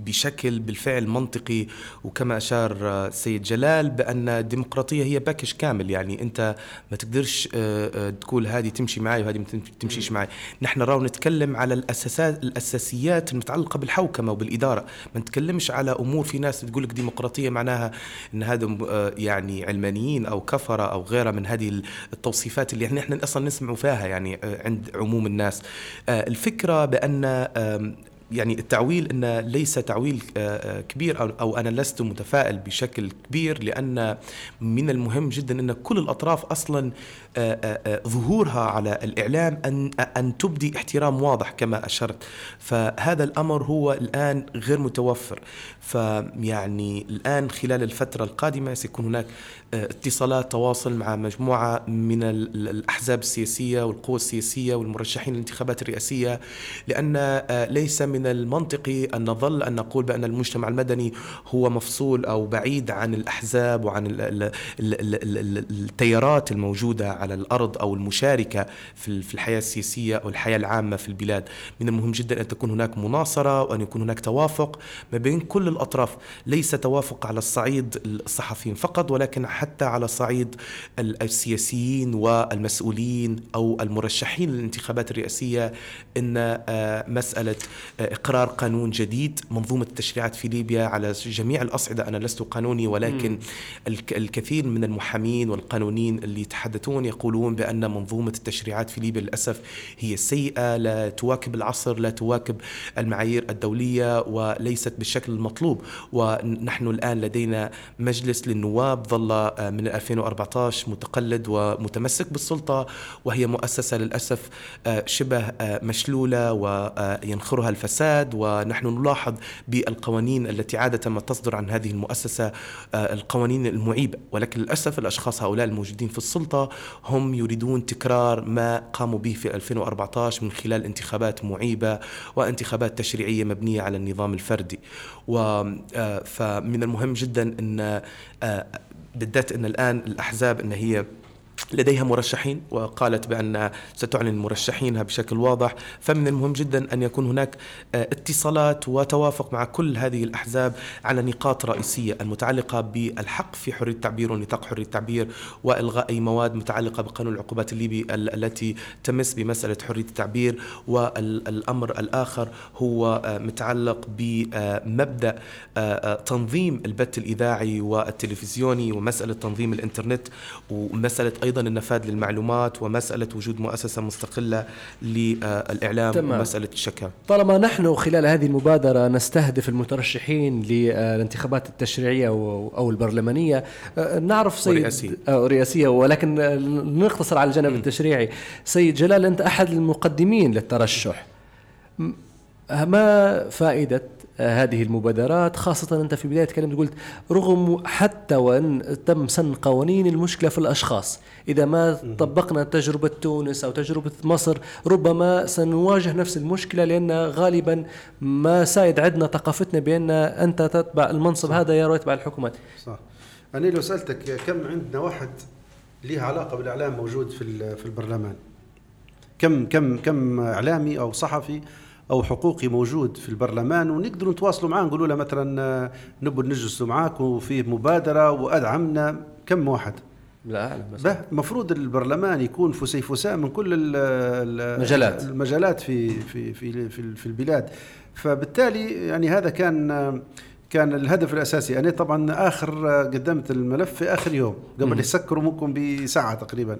بشكل بالفعل منطقي وكما أشار آه، السيد جلال بأن الديمقراطية هي باكج كامل. يعني أنت ما تقدرش آه، آه، تقول هذه تمشي معي وهذه ما تم- تمشيش معي. نحن راو نتكلم على الاساسات الأساسيات المتعلقة بالحوكمة وبالإدارة. ما نتكلمش على أمور في ناس تقول لك ديمقراطية معناها إن هذا آه، يعني علمانيين أو كفرة أو غيرها من هذه التوصيفات اللي إحنا إحنا أصلا نسمع فيها يعني آه، عند عموم الناس. آه، الفكرة بأن آم، يعني التعويل إن ليس تعويل آه، آه، كبير أو أنا لست متفائل بشكل كبير لأن من المهم جدا إن كل آه، آه، ظهورها على الإعلام أن أن تبدي احترام واضح كما أشرت. فهذا الأمر هو الآن غير متوفر. فيعني الآن خلال الفترة القادمة سيكون هناك آه، اتصالات تواصل مع مجموعة من ال- الأحزاب السياسية والقوى السياسية والمرشحين للانتخابات الرئاسية لأن آه، ليس من المنطقي أن نظل أن نقول بأن المجتمع المدني هو مفصول أو بعيد عن الأحزاب وعن ال- ال- ال- ال- ال- التيارات الموجودة على الأرض أو المشاركة في ال- في الحياة السياسية أو الحياة العامة في البلاد. من المهم جدا أن تكون هناك مناصرة وأن يكون هناك توافق ما بين كل الأطراف. ليس توافق على الصعيد الصحفيين فقط ولكن حتى على صعيد ال- السياسيين والمسؤولين أو المرشحين للانتخابات الرئاسية إن آه، مسألة آه، إقرار قانون جديد. منظومة التشريعات في ليبيا على جميع الأصعدة أنا لست قانوني ولكن الك- الكثير من المحامين والقانونيين اللي يتحدثون يقولون بأن منظومة التشريعات في ليبيا للأسف هي سيئة لا تواكب العصر لا تواكب المعايير الدولية وليست بالشكل المطلوب. ونحن الآن لدينا مجلس للنواب ظل من 2014 متقلد ومتمسك بالسلطة وهي مؤسسة للأسف آه، شبه مشلولة وينخرها الفساد. فساد ونحن نلاحظ بالقوانين التي عادة ما تصدر عن هذه المؤسسة القوانين المعيبة. ولكن للأسف الأشخاص هؤلاء الموجودين في السلطة هم يريدون تكرار ما قاموا به في 2014 من خلال انتخابات معيبة وانتخابات تشريعية مبنية على النظام الفردي. و آه، فمن المهم جدا أن آه، بالذات أن الآن الأحزاب أن هي لديها مرشحين وقالت بأن ستعلن مرشحينها بشكل واضح. فمن المهم جدا أن يكون هناك آه، اتصالات وتوافق مع كل هذه الأحزاب على نقاط رئيسية المتعلقة بالحق في حرية التعبير ونطاق حرية التعبير وإلغاء أي مواد متعلقة بقانون العقوبات الليبي التي تمس بمسألة حرية التعبير. والأمر الآخر هو آه، متعلق بمبدأ آه، تنظيم البث الإذاعي والتلفزيوني ومسألة تنظيم الإنترنت ومسألة أيضا النفاذ للمعلومات ومسألة وجود مؤسسة مستقلة للإعلام تمام. ومسألة الشكاوى. طالما نحن خلال هذه المبادرة نستهدف المترشحين للانتخابات التشريعية أو البرلمانية آه، نعرف سيد رئاسيه آه، رئاسيه ولكن نقتصر على الجانب م. التشريعي. سيد جلال أنت أحد المقدمين للترشح. ما فائدة هذه المبادرات خاصة أنت في بداية كلامك قلت رغم حتى وأن تم سن قوانين المشكلة في الأشخاص. إذا ما طبقنا تجربة تونس أو تجربة مصر ربما سنواجه نفس المشكلة لأن غالبا ما سايد عندنا ثقافتنا بأن أنت تتبع المنصب صح. هذا يا يتبع الحكومات. صح. أنا لو سألتك كم عندنا واحد ليه علاقة بالإعلام موجود في في البرلمان؟ كم كم كم إعلامي أو صحفي أو حقوقي موجود في البرلمان ونقدروا نتواصلوا معاه نقولوا له مثلا آه، نبغى نجلسوا معاك وفي مبادرة وأدعمنا. كم واحد؟ لا أعلم المفروض البرلمان يكون فسيفساء من كل المجالات المجالات في في في في, في البلاد. فبالتالي يعني هذا كان كان الهدف الأساسي. أنا طبعا آخر قدمت الملف في آخر يوم قبل يسكروا ممكن بساعة تقريبا.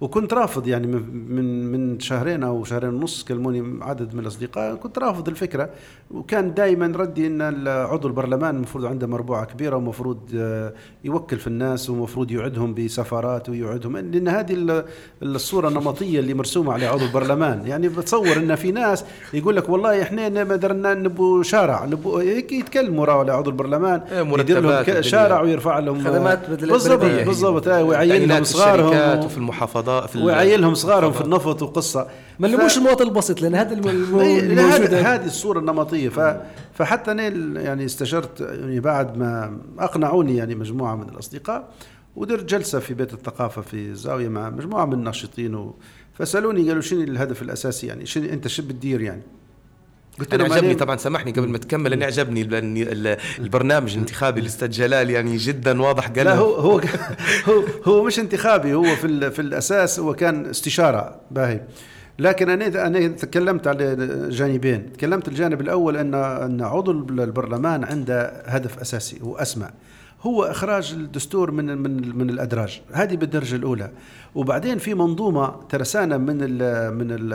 وكنت رافض يعني من من شهرين أو شهرين ونص كلموني عدد من الأصدقاء كنت رافض الفكرة. وكان دائما ردي إن عضو البرلمان المفروض عنده مربوعة كبيرة ومفروض آه، يوكل في الناس ومفروض يوعدهم بسفارات ويوعدهم لأن هذه الصورة النمطية اللي مرسومة على عضو البرلمان. يعني بتصور إن في ناس يقول لك والله إحنا ما درنا نبو شارع نبو هيك يتكلموا على عضو البرلمان إيه، يدير لهم شارع ويرفع لهم خدمات بالضبط بالضبط. ويعين لهم صغارهم. وفي المحافظات. الفضاء في ويعيلهم صغارهم في النفط وقصه ما اللي ف... مش المواطن البسيط لأن هذا الموجود هذه الصورة النمطية. ف... فحتى أنا يعني استشرت يعني بعد ما أقنعوني يعني مجموعة من الأصدقاء ودرت جلسة في بيت الثقافة في الزاويه مع مجموعة من الناشطين و... فسألوني قالوا شنو الهدف الأساسي يعني؟ شنو أنت شو بتدير يعني؟ قلت له عجبني طبعا سامحني قبل ما تكمل أنا عجبني البرنامج الانتخابي الاستاذ جلال يعني جدا واضح قال لا هو هو هو, هو مش انتخابي هو في في الأساس هو كان استشارة باهي. لكن أنا أنا تكلمت على جانبين. تكلمت الجانب الأول ان أن عضو البرلمان عنده هدف أساسي وأسمى. هو إخراج الدستور من من من الأدراج. هذه بالدرجة الأولى. وبعدين في منظومة ترسانه من ال من ال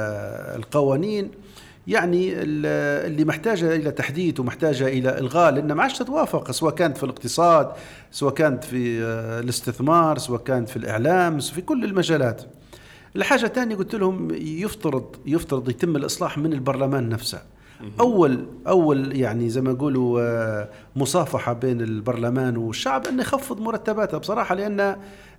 القوانين يعني اللي محتاجة إلى تحديث ومحتاجة إلى إلغاء لأن ما عادش تتوافق سواء كانت في الاقتصاد سواء كانت في آه، الاستثمار سواء كانت في الإعلام في كل المجالات. الحاجة الثانية قلت لهم يفترض يفترض يتم الإصلاح من البرلمان نفسه. أول أول يعني زي ما يقولوا آه، مصافحة بين البرلمان والشعب انه يخفض مرتباته بصراحة لأن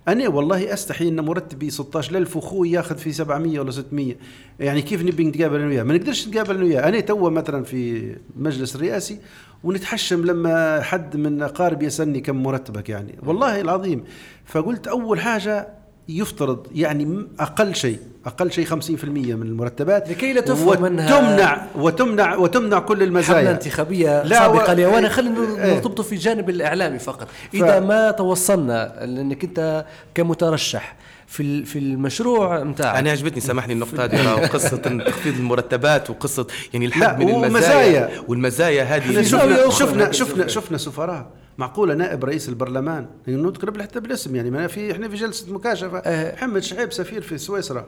أنا والله أستحي إن مرتبي 16000 وأخوي ياخذ في 700 ولا 600 يعني كيف نبي نتقابل أنا وياه؟ ما نقدرش نتقابل أنا وياه. أنا تو مثلا في مجلس الرئاسي ونتحشم لما حد من اقاربي يسألني كم مرتبك يعني. والله العظيم. فقلت أول حاجة يفترض يعني أقل شيء أقل شيء 50% من المرتبات. لكي لا تفهم وتمنع وتمنع وتمنع كل المزايا. حملة انتخابية سابقه و... وانا خلينا إيه. نرتبطه في الجانب الإعلامي فقط. إذا ف... ما توصلنا لأنك أنت كمترشح في في المشروع نتاعك أنا عجبتني سامحني النقطة هذه قصة تخفيض المرتبات وقصة يعني الحد من المزايا. والمزايا هذه شفنا شفنا شفنا شفنا سفراء. معقولة نائب رئيس البرلمان. نذكر حتى بالاسم يعني ما في إحنا في جلسة مكاشفة. أه. محمد شعيب سفير في سويسرا.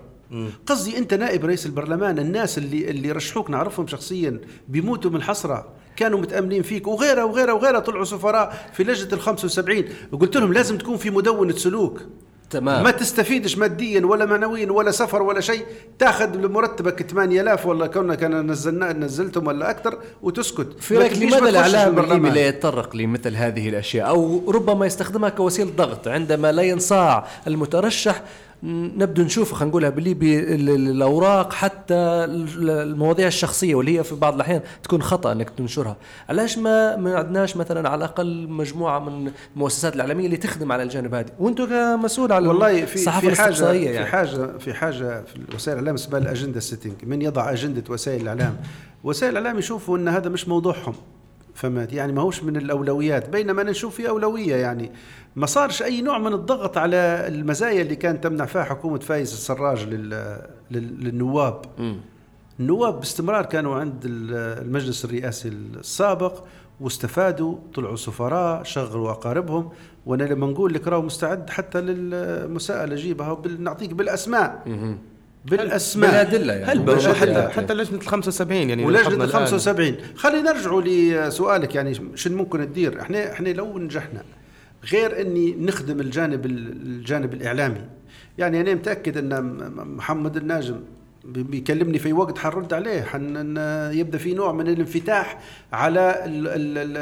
قصدي أنت نائب رئيس البرلمان الناس اللي اللي رشحوك نعرفهم شخصيا بيموتوا من الحسرة. كانوا متأملين فيك وغيرها وغيرها وغيرها طلعوا سفراء في لجنة ال 75 وقلت لهم لازم تكون في مدونة سلوك. تمام. ما تستفيدش ماديا ولا معنويا ولا سفر ولا شيء تاخذ مرتبك 8000 ولا كنا كان نزلنا نزلتم ولا أكثر وتسكت في رايك لماذا الإعلام. الليبي لا يتطرق لمثل هذه الأشياء أو ربما يستخدمها كوسيلة ضغط عندما لا ينصاع المترشح نبدو نشوف خلينا نقولها بالليبي ال- ال- الأوراق حتى ال- المواضيع الشخصية واللي هي في بعض الأحيان تكون خطأ إنك تنشرها. علاش ما ما عندناش مثلا على الأقل مجموعة من المؤسسات الإعلامية اللي تخدم على الجانب هذا؟ وأنتم كمسؤول على والله في الصحافه في حاجة الاستقصائية في يعني. حاجة في حاجة في وسائل الإعلام اسمها الأجندة setting من يضع أجندة وسائل الإعلام؟ وسائل الإعلام يشوفوا إن هذا مش موضوعهم. فهمت يعني ما هوش من الأولويات بينما أنا نشوف في أولوية يعني. ما صارش أي نوع من الضغط على المزايا اللي كانت تمنع فيها حكومة فايز السراج لل لل- للنواب. النواب باستمرار كانوا عند ال- المجلس الرئاسي السابق واستفادوا طلعوا سفراء شغلوا أقاربهم. وأنا لما نقول لك راهو مستعد حتى للمساءلة جيبها نعطيك بالأسماء. بالأسماء. بالادله يعني. هل. حتى حتى لجنة ال 75 يعني ولجنه ال الآن. 75 خلينا نرجعوا لسؤالك يعني شنو ممكن ندير إحنا إحنا لو نجحنا غير إني نخدم الجانب الجانب الإعلامي. يعني أنا متأكد إن محمد الناجم بيكلمني في وقت حنرد عليه. حن يبدأ في نوع من الانفتاح على ال- ال- ال-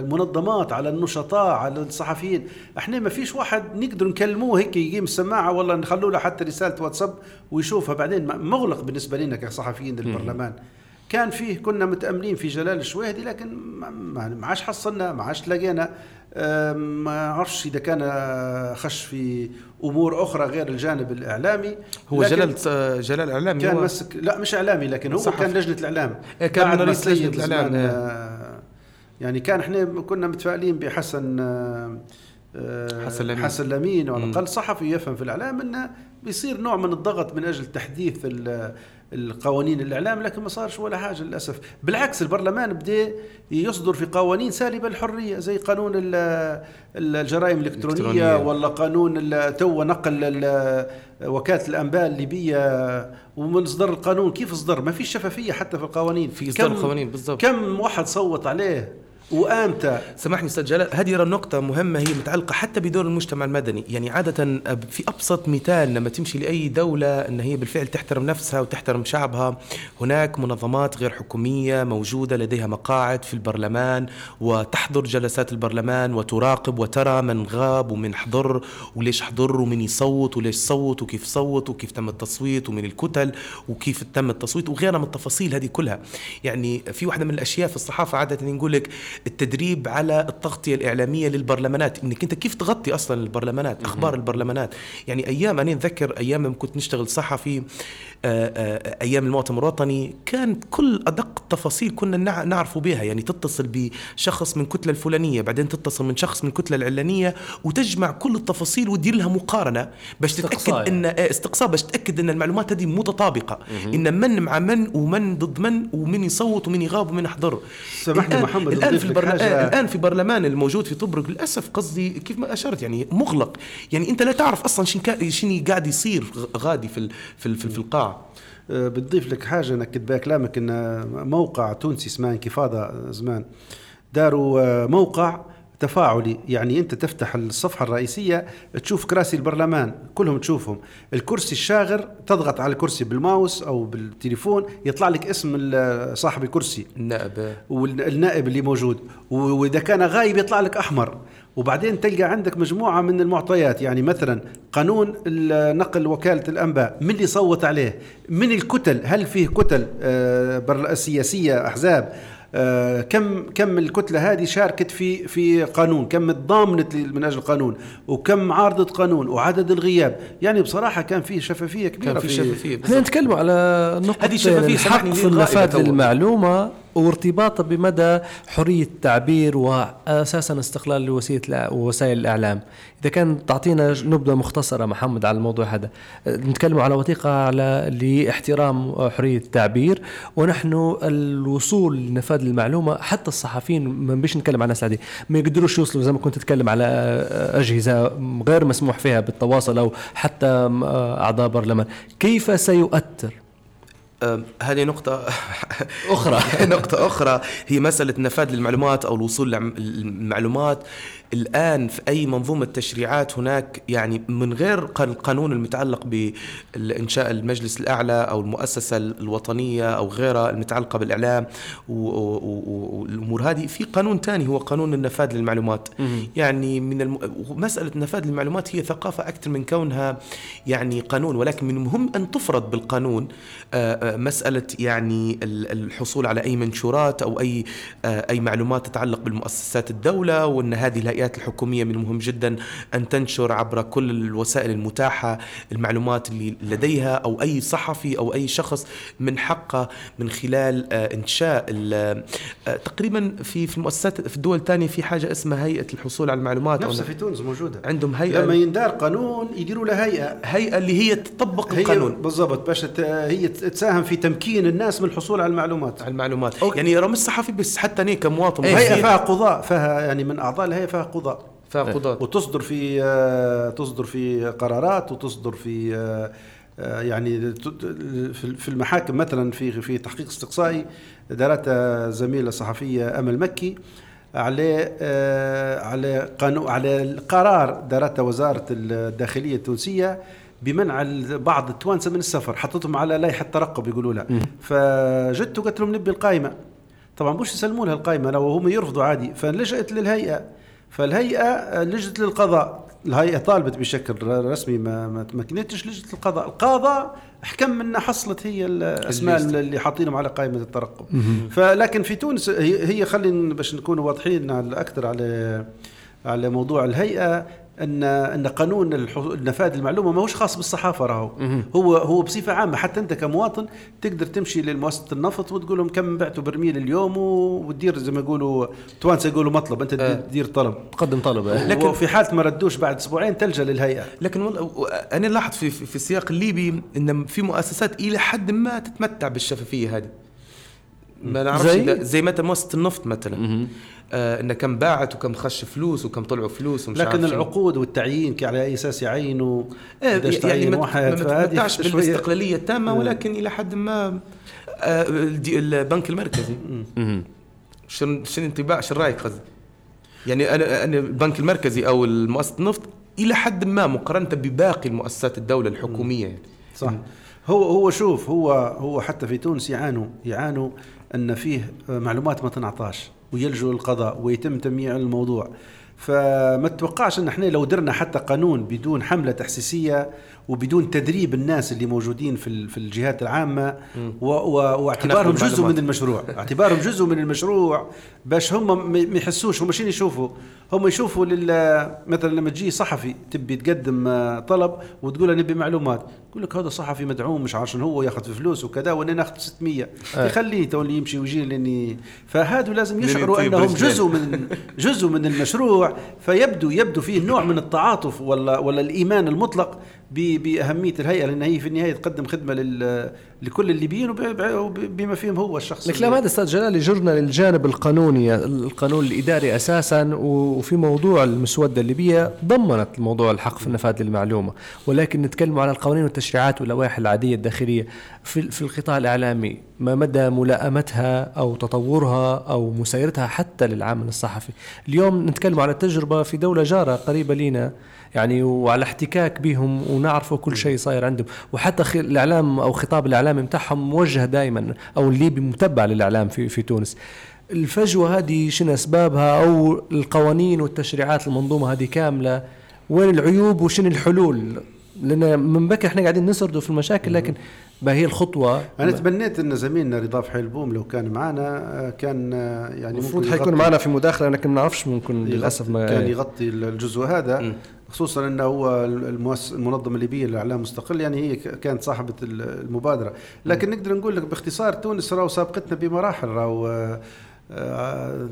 ال- المنظمات على النشطاء على الصحفيين. إحنا ما فيش واحد نقدر نكلموه هيك يقيم السماعه والله نخلوا له حتى رسالة واتساب ويشوفها. بعدين مغلق بالنسبة لنا كصحفيين للبرلمان كان فيه كنا متأملين في جلال الشويهدي لكن ما- عادش حصلنا ما عادش لقينا. ما أعرفش إذا كان خش في أمور أخرى غير الجانب الإعلامي هو جلال جلال اعلامي كان هو مسك لا مش إعلامي لكن هو صحفي. كان لجنة الإعلام إيه، كان من رئيس الإعلام، زمان، إيه. آه، يعني كان إحنا كنا متفائلين بحسن آه، آه، حسن لمين. حسن لمين وعلى. الأقل صحفي يفهم في الإعلام إنه بيصير نوع من الضغط من أجل تحديث ال- القوانين الإعلام لكن ما صارش ولا حاجة للأسف. بالعكس البرلمان بدا يصدر في قوانين سالبة للحرية زي قانون ال- ال- الجرائم الإلكترونية. ولا قانون تو نقل ال- وكالة الأنباء الليبية. ومن اصدار القانون كيف اصدر ما فيش شفافية حتى في القوانين. في إصدار كم- القوانين بالضبط. كم واحد صوت عليه؟ وامتى سامحني أستاذ جلال هذه نقطة مهمة هي متعلقة حتى بدور المجتمع المدني، يعني عادة في أبسط مثال لما تمشي لأي دولة أن هي بالفعل تحترم نفسها وتحترم شعبها، هناك منظمات غير حكومية موجودة لديها مقاعد في البرلمان وتحضر جلسات البرلمان وتراقب وترى من غاب ومن حضر وليش حضر ومن يصوت وليش صوت وكيف صوت وكيف تم التصويت ومن الكتل وكيف تم التصويت وغيرها من التفاصيل هذه كلها. يعني في واحدة من الأشياء في الصحافة عادة نقول لك التدريب على التغطية الإعلامية للبرلمانات. إنك أنت كيف تغطي أصلا البرلمانات؟ أخبار البرلمانات. يعني أيام أنا أتذكر أيام لما كنت نشتغل صحفي آه، آه، أيام المؤتمر الوطني كان كل أدق التفاصيل كنا نع- نعرف بها. يعني تتصل بشخص من كتلة الفلانية بعدين تتصل من شخص من الكتلة العلانية وتجمع كل التفاصيل وتدير لها مقارنة. باش تتأكد استقصاء أن آه، استقصاء. باش تتأكد أن المعلومات هذه متطابقة. إن من مع من ومن ضد من ومن يصوت ومن يغاب ومن يحضر. سامحني محمد، الآن نضيف في لك البرل... حاجة. آه، الآن في برلمان الموجود في طبرق للأسف قصدي كيف ما أشرت يعني مغلق يعني أنت لا تعرف كا... شنو قاعد يصير غادي في ال... في. في. في القاع آه، بتضيف لك حاجة نكد بها كلامك إن موقع تونسي اسمه انكفاضة زمان داروا آه، موقع تفاعلي يعني أنت تفتح الصفحة الرئيسية تشوف كراسي البرلمان كلهم تشوفهم. الكرسي الشاغر تضغط على الكرسي بالماوس أو بالتليفون يطلع لك اسم صاحب الكرسي. النائب. والنائب اللي موجود. وإذا كان غايب يطلع لك أحمر. وبعدين تلقى عندك مجموعة من المعطيات يعني مثلا قانون نقل وكالة الأنباء من اللي صوت عليه؟ من الكتل؟ هل فيه كتل آه، أحزاب؟ آه، كم كم الكتلة هذه شاركت في في قانون كم تضامنت من أجل القانون وكم عارضه قانون وعدد الغياب يعني بصراحة كان فيه شفافية كبيرة كان في شفافية إحنا. نتكلم على نقطة هذه الشفافية الحق سامحني في غير غائبة وارتباطها بمدى حرية التعبير وأساسا استقلال الإع- وسائل الإعلام. إذا كان تعطينا نبذة مختصرة محمد على الموضوع هذا نتكلم على وثيقة على لاحترام حرية التعبير ونحن الوصول لنفاذ المعلومة حتى الصحفيين ما بيش نتكلم عن العادية ما يقدروش يوصلوا زي ما كنت تتكلم على أجهزة غير مسموح فيها بالتواصل أو حتى أعضاء برلمان. كيف سيؤثر هذه نقطة أخرى. نقطة أخرى. هي مسألة نفاذ للمعلومات أو الوصول للمعلومات. الآن في أي منظومة تشريعات هناك يعني من غير قان- القانون المتعلق بانشاء المجلس الأعلى أو المؤسسة الوطنية أو غيرها المتعلقة بالإعلام و- و- و- والأمور هذه في قانون ثاني هو قانون النفاذ للمعلومات. يعني من الم... مساله النفاذ للمعلومات هي ثقافة أكثر من كونها يعني قانون ولكن من المهم أن تفرض بالقانون آه، آه، مسألة يعني ال- الحصول على أي منشورات أو أي آه، أي معلومات تتعلق بالمؤسسات الدولة وأن هذه الهيئات الحكومية من المهم جدا أن تنشر عبر كل الوسائل المتاحة المعلومات اللي لديها أو أي صحفي أو أي شخص من حقه من خلال آه، إنشاء آه، تقريبا في في المؤسسات في الدول الثانية في حاجة اسمها هيئة الحصول على المعلومات. نفسها في تونس موجودة. عندهم هيئة لما يندار قانون يديروا له هيئة. هيئة اللي هي تطبق هي القانون. بالضبط باش هي تساهم في تمكين الناس من الحصول على المعلومات. على المعلومات. يعني رمز صحفي بس حتى أنا كمواطن هيئة فيها قضاء فيها يعني من أعضاء الهيئة فيها قضاء. فيها قضاة وتصدر في تصدر في قرارات وتصدر في يعني في المحاكم مثلا في في تحقيق استقصائي. دارتها زميلة صحفية أمل مكي على على قانون على القرار دارته وزارة الداخلية التونسية بمنع بعض التوانسة من السفر حطتهم على لائحة ترقب يقولوا لها فجدت وقلت لهم نبي القائمة. طبعا مش يسلموا لها القائمة لو هم يرفضوا عادي. فلجأت للهيئة. فالهيئة لجت للقضاء الهيئة طالبت بشكل رسمي ما ما تمكنتش للقضاء القضاء. حكم منها حصلت هي الاسماء. اللي حاطينهم على قائمة الترقب. فلكن في تونس هي هي خلينا باش نكونوا واضحين على أكثر على على موضوع الهيئة. ان أن قانون النفاذ المعلومة ما هوش خاص بالصحافة راهو. هو هو بصفة عامة حتى أنت كمواطن تقدر تمشي لمؤسسه النفط وتقول لهم كم بعتوا برميل اليوم وتدير زي ما يقولوا توانسة يقولوا مطلب أنت تدير طلب. تقدم طلب لكن لكن وفي حالة ما ردوش بعد أسبوعين تلجأ للهيئة. لكن والله أنا لاحظ في في في السياق الليبي إن في مؤسسات إلى حد ما تتمتع بالشفافية هذه. ما نعرفش زي؟ زي, زي مثلا مؤسسة النفط مثلا. آه انه كم باعت وكم خش فلوس وكم طلعوا فلوس ومش لكن. العقود والتعيين على أي أساس يعينوا إيه، قديش يعني ما شوية- بالاستقلالية التامة إيه. ولكن إلى حد ما آه، البنك المركزي شنو شنو انطباع شنو رأيك قصدي؟ يعني أنا أنا البنك المركزي أو مؤسسه النفط إلى حد ما مقارنة بباقي المؤسسات الدولة الحكومية يعني. صح هو هو شوف هو هو حتى في تونس يعانوا يعانوا أن فيه معلومات ما تنعطاش ويلجوا للقضاء ويتم تمييع الموضوع. فما تتوقعش إن إحنا لو درنا حتى قانون بدون حملة تحسيسية وبدون تدريب الناس اللي موجودين في في الجهات العامة و و واعتبارهم جزء. من المشروع. اعتبارهم جزء من المشروع باش هم ما يحسوش هم شنو يشوفوا؟ هم يشوفوا مثلا لما تجي صحفي تبي تقدم آه، طلب وتقول نبي معلومات. يقول لك هذا صحفي مدعوم مش عارف شنو هو ياخذ في فلوس وكذا وأنا ناخذ 600 يخليه تو اللي يمشي ويجي لاني فهذا لازم يشعروا يطيب أنهم. جزء من جزء من المشروع. فيبدو يبدو فيه نوع من التعاطف ولا ولا الإيمان المطلق. بأهمية الهيئة لأن هي في النهاية تقدم خدمة لكل الليبيين وب- وب- بما فيهم هو الشخص الكلام هذا أستاذ جلال يجرنا للجانب القانوني القانون الإداري أساسا وفي موضوع المسودة الليبية ضمنت موضوع الحق في النفاذ للمعلومة. ولكن نتكلم على القوانين والتشريعات واللوائح العادية الداخلية. في في القطاع الإعلامي ما مدى ملائمتها أو تطورها أو مسايرتها حتى للعمل الصحفي؟ اليوم نتكلم على تجربة في دولة جارة قريبة لنا يعني وعلى احتكاك بهم ونعرفوا كل شيء صاير عندهم. وحتى الإعلام أو خطاب الإعلامي بتاعهم موجه دائما أو الليبي متبع للإعلام في في تونس. الفجوة هذه شنو أسبابها؟ أو القوانين والتشريعات المنظومة هذه كاملة؟ وين العيوب وشنو الحلول؟ لأن من بكر إحنا قاعدين نسردوا في المشاكل لكن ما هي الخطوة؟ أنا تمنيت إن زميلنا رضا حيلبوم لو كان معنا آه، كان آه، يعني المفروض حيكون معنا في مداخلة لكن ما نعرفش ممكن للأسف ما كان يغطي الجزء هذا. خصوصا إنه هو المنظمه الليبيه للاعلام مستقل يعني هي كانت صاحبة ال- المبادرة. لكن نقدر نقول لك باختصار تونس راهو سابقتنا بمراحل راهو آه،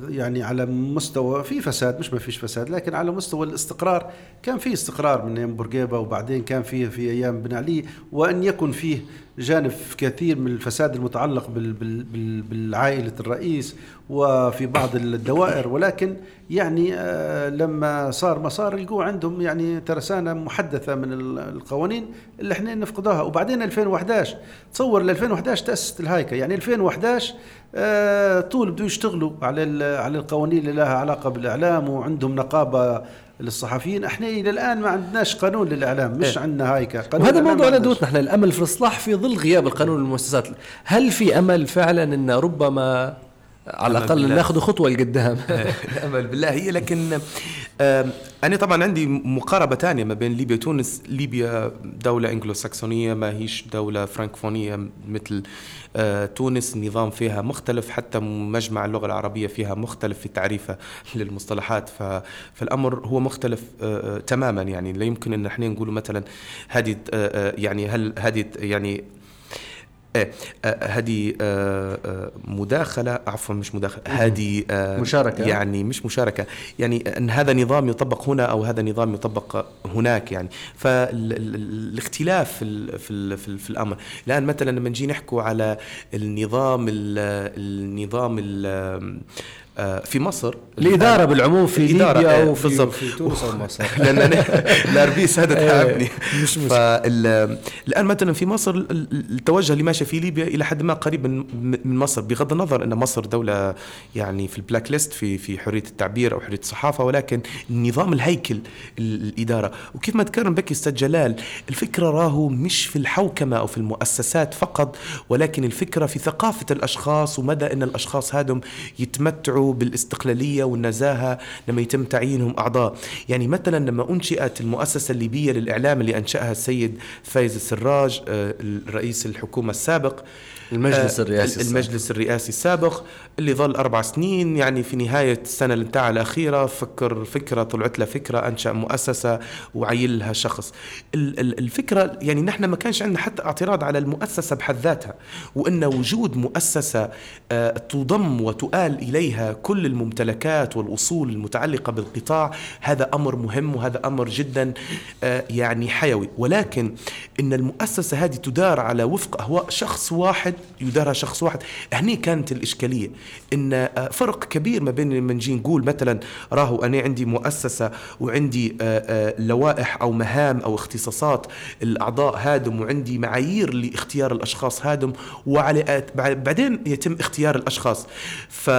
يعني على مستوى في فساد مش ما فيش فساد لكن على مستوى الاستقرار. كان في استقرار من أيام بورقيبة وبعدين كان فيه في أيام بن علي وأن يكن فيه جانب كثير من الفساد المتعلق بال بال بال بالعائلة الرئيس وفي بعض الدوائر. ولكن يعني آه، لما صار ما صار لقوا عندهم يعني ترسانة محدثة من القوانين اللي إحنا نفقدوها. وبعدين 2011 تصور ل 2011 تأسست الهايكة. يعني 2011 آه، طول بدو يشتغلوا على على القوانين اللي لها علاقة بالإعلام وعندهم نقابة للصحفيين. إحنا إلى الآن ما عندناش قانون للإعلام مش إيه. عندنا هايكا قانون. وهذا موضوع ندوتنا إحنا الأمل في الإصلاح في ظل غياب القانون للمؤسسات هل في أمل فعلا إن ربما على الأقل ناخذ خطوة لقدام. الامل بالله. هي لكن أنا طبعا عندي مقاربة ثانية ما بين ليبيا وتونس. ليبيا دولة أنجلوساكسونية ما هيش دولة فرانكفونية مثل آه، تونس. النظام فيها مختلف حتى مجمع اللغة العربية فيها مختلف في تعريفها للمصطلحات. فالأمر هو مختلف آه، آه، تماما يعني. لا يمكن أن إحنا نقول مثلا هذه يعني هل هذه يعني آه، هذه آه، آه، مداخلة عفوا مش مداخلة هذه مشاركة. يعني مش مشاركة. يعني أن هذا نظام يطبق هنا أو هذا نظام يطبق هناك يعني. فالاختلاف في في, في, في الأمر. الآن مثلا لما نجي نحكوا على النظام النظام آه، في مصر. الإدارة بالعموم في الإدارة ليبيا إيه، وفي, بالضبط. في تونس ومصر لأن أنا الأربيس هذا إيه، تعبني. مش الآن مثلا في مصر التوجه اللي ماشي في ليبيا إلى حد ما قريب من مصر بغض النظر أن مصر دولة يعني في البلاك ليست في في حرية التعبير أو حرية الصحافة ولكن نظام الهيكل الإدارة. وكيف ما تكرم بك أستاذ جلال الفكرة راهو مش في الحوكمة أو في المؤسسات فقط ولكن الفكرة في ثقافة الأشخاص ومدى أن الأشخاص هذم يتمتعوا بالاستقلالية والنزاهة لما يتم تعيينهم أعضاء. يعني مثلا لما أنشئت المؤسسة الليبية للإعلام اللي أنشأها السيد فايز السراج آه، رئيس الحكومة السابق المجلس آه، الرئاسي المجلس الرئاسي السابق اللي ظل أربع سنين يعني في نهاية السنة اللي انتهى الأخيرة فكر فكرة طلعت له فكرة أنشأ مؤسسة وعين لها شخص الفكرة يعني نحن ما كانش عندنا حتى اعتراض على المؤسسة بحد ذاتها وأن وجود مؤسسة آه، تضم وتؤال إليها كل الممتلكات والأصول المتعلقة بالقطاع هذا أمر مهم وهذا أمر جدا آه، يعني حيوي. ولكن إن المؤسسة هذه تدار على وفق أهواء شخص واحد يدارها شخص واحد. هني كانت الإشكالية إن آه، فرق كبير ما بين لما نجي نقول مثلا راهو أنا عندي مؤسسة وعندي آه، لوائح أو مهام أو اختصاصات الأعضاء هادم وعندي معايير لاختيار الأشخاص هادم وعلى بعدين يتم اختيار الأشخاص. ف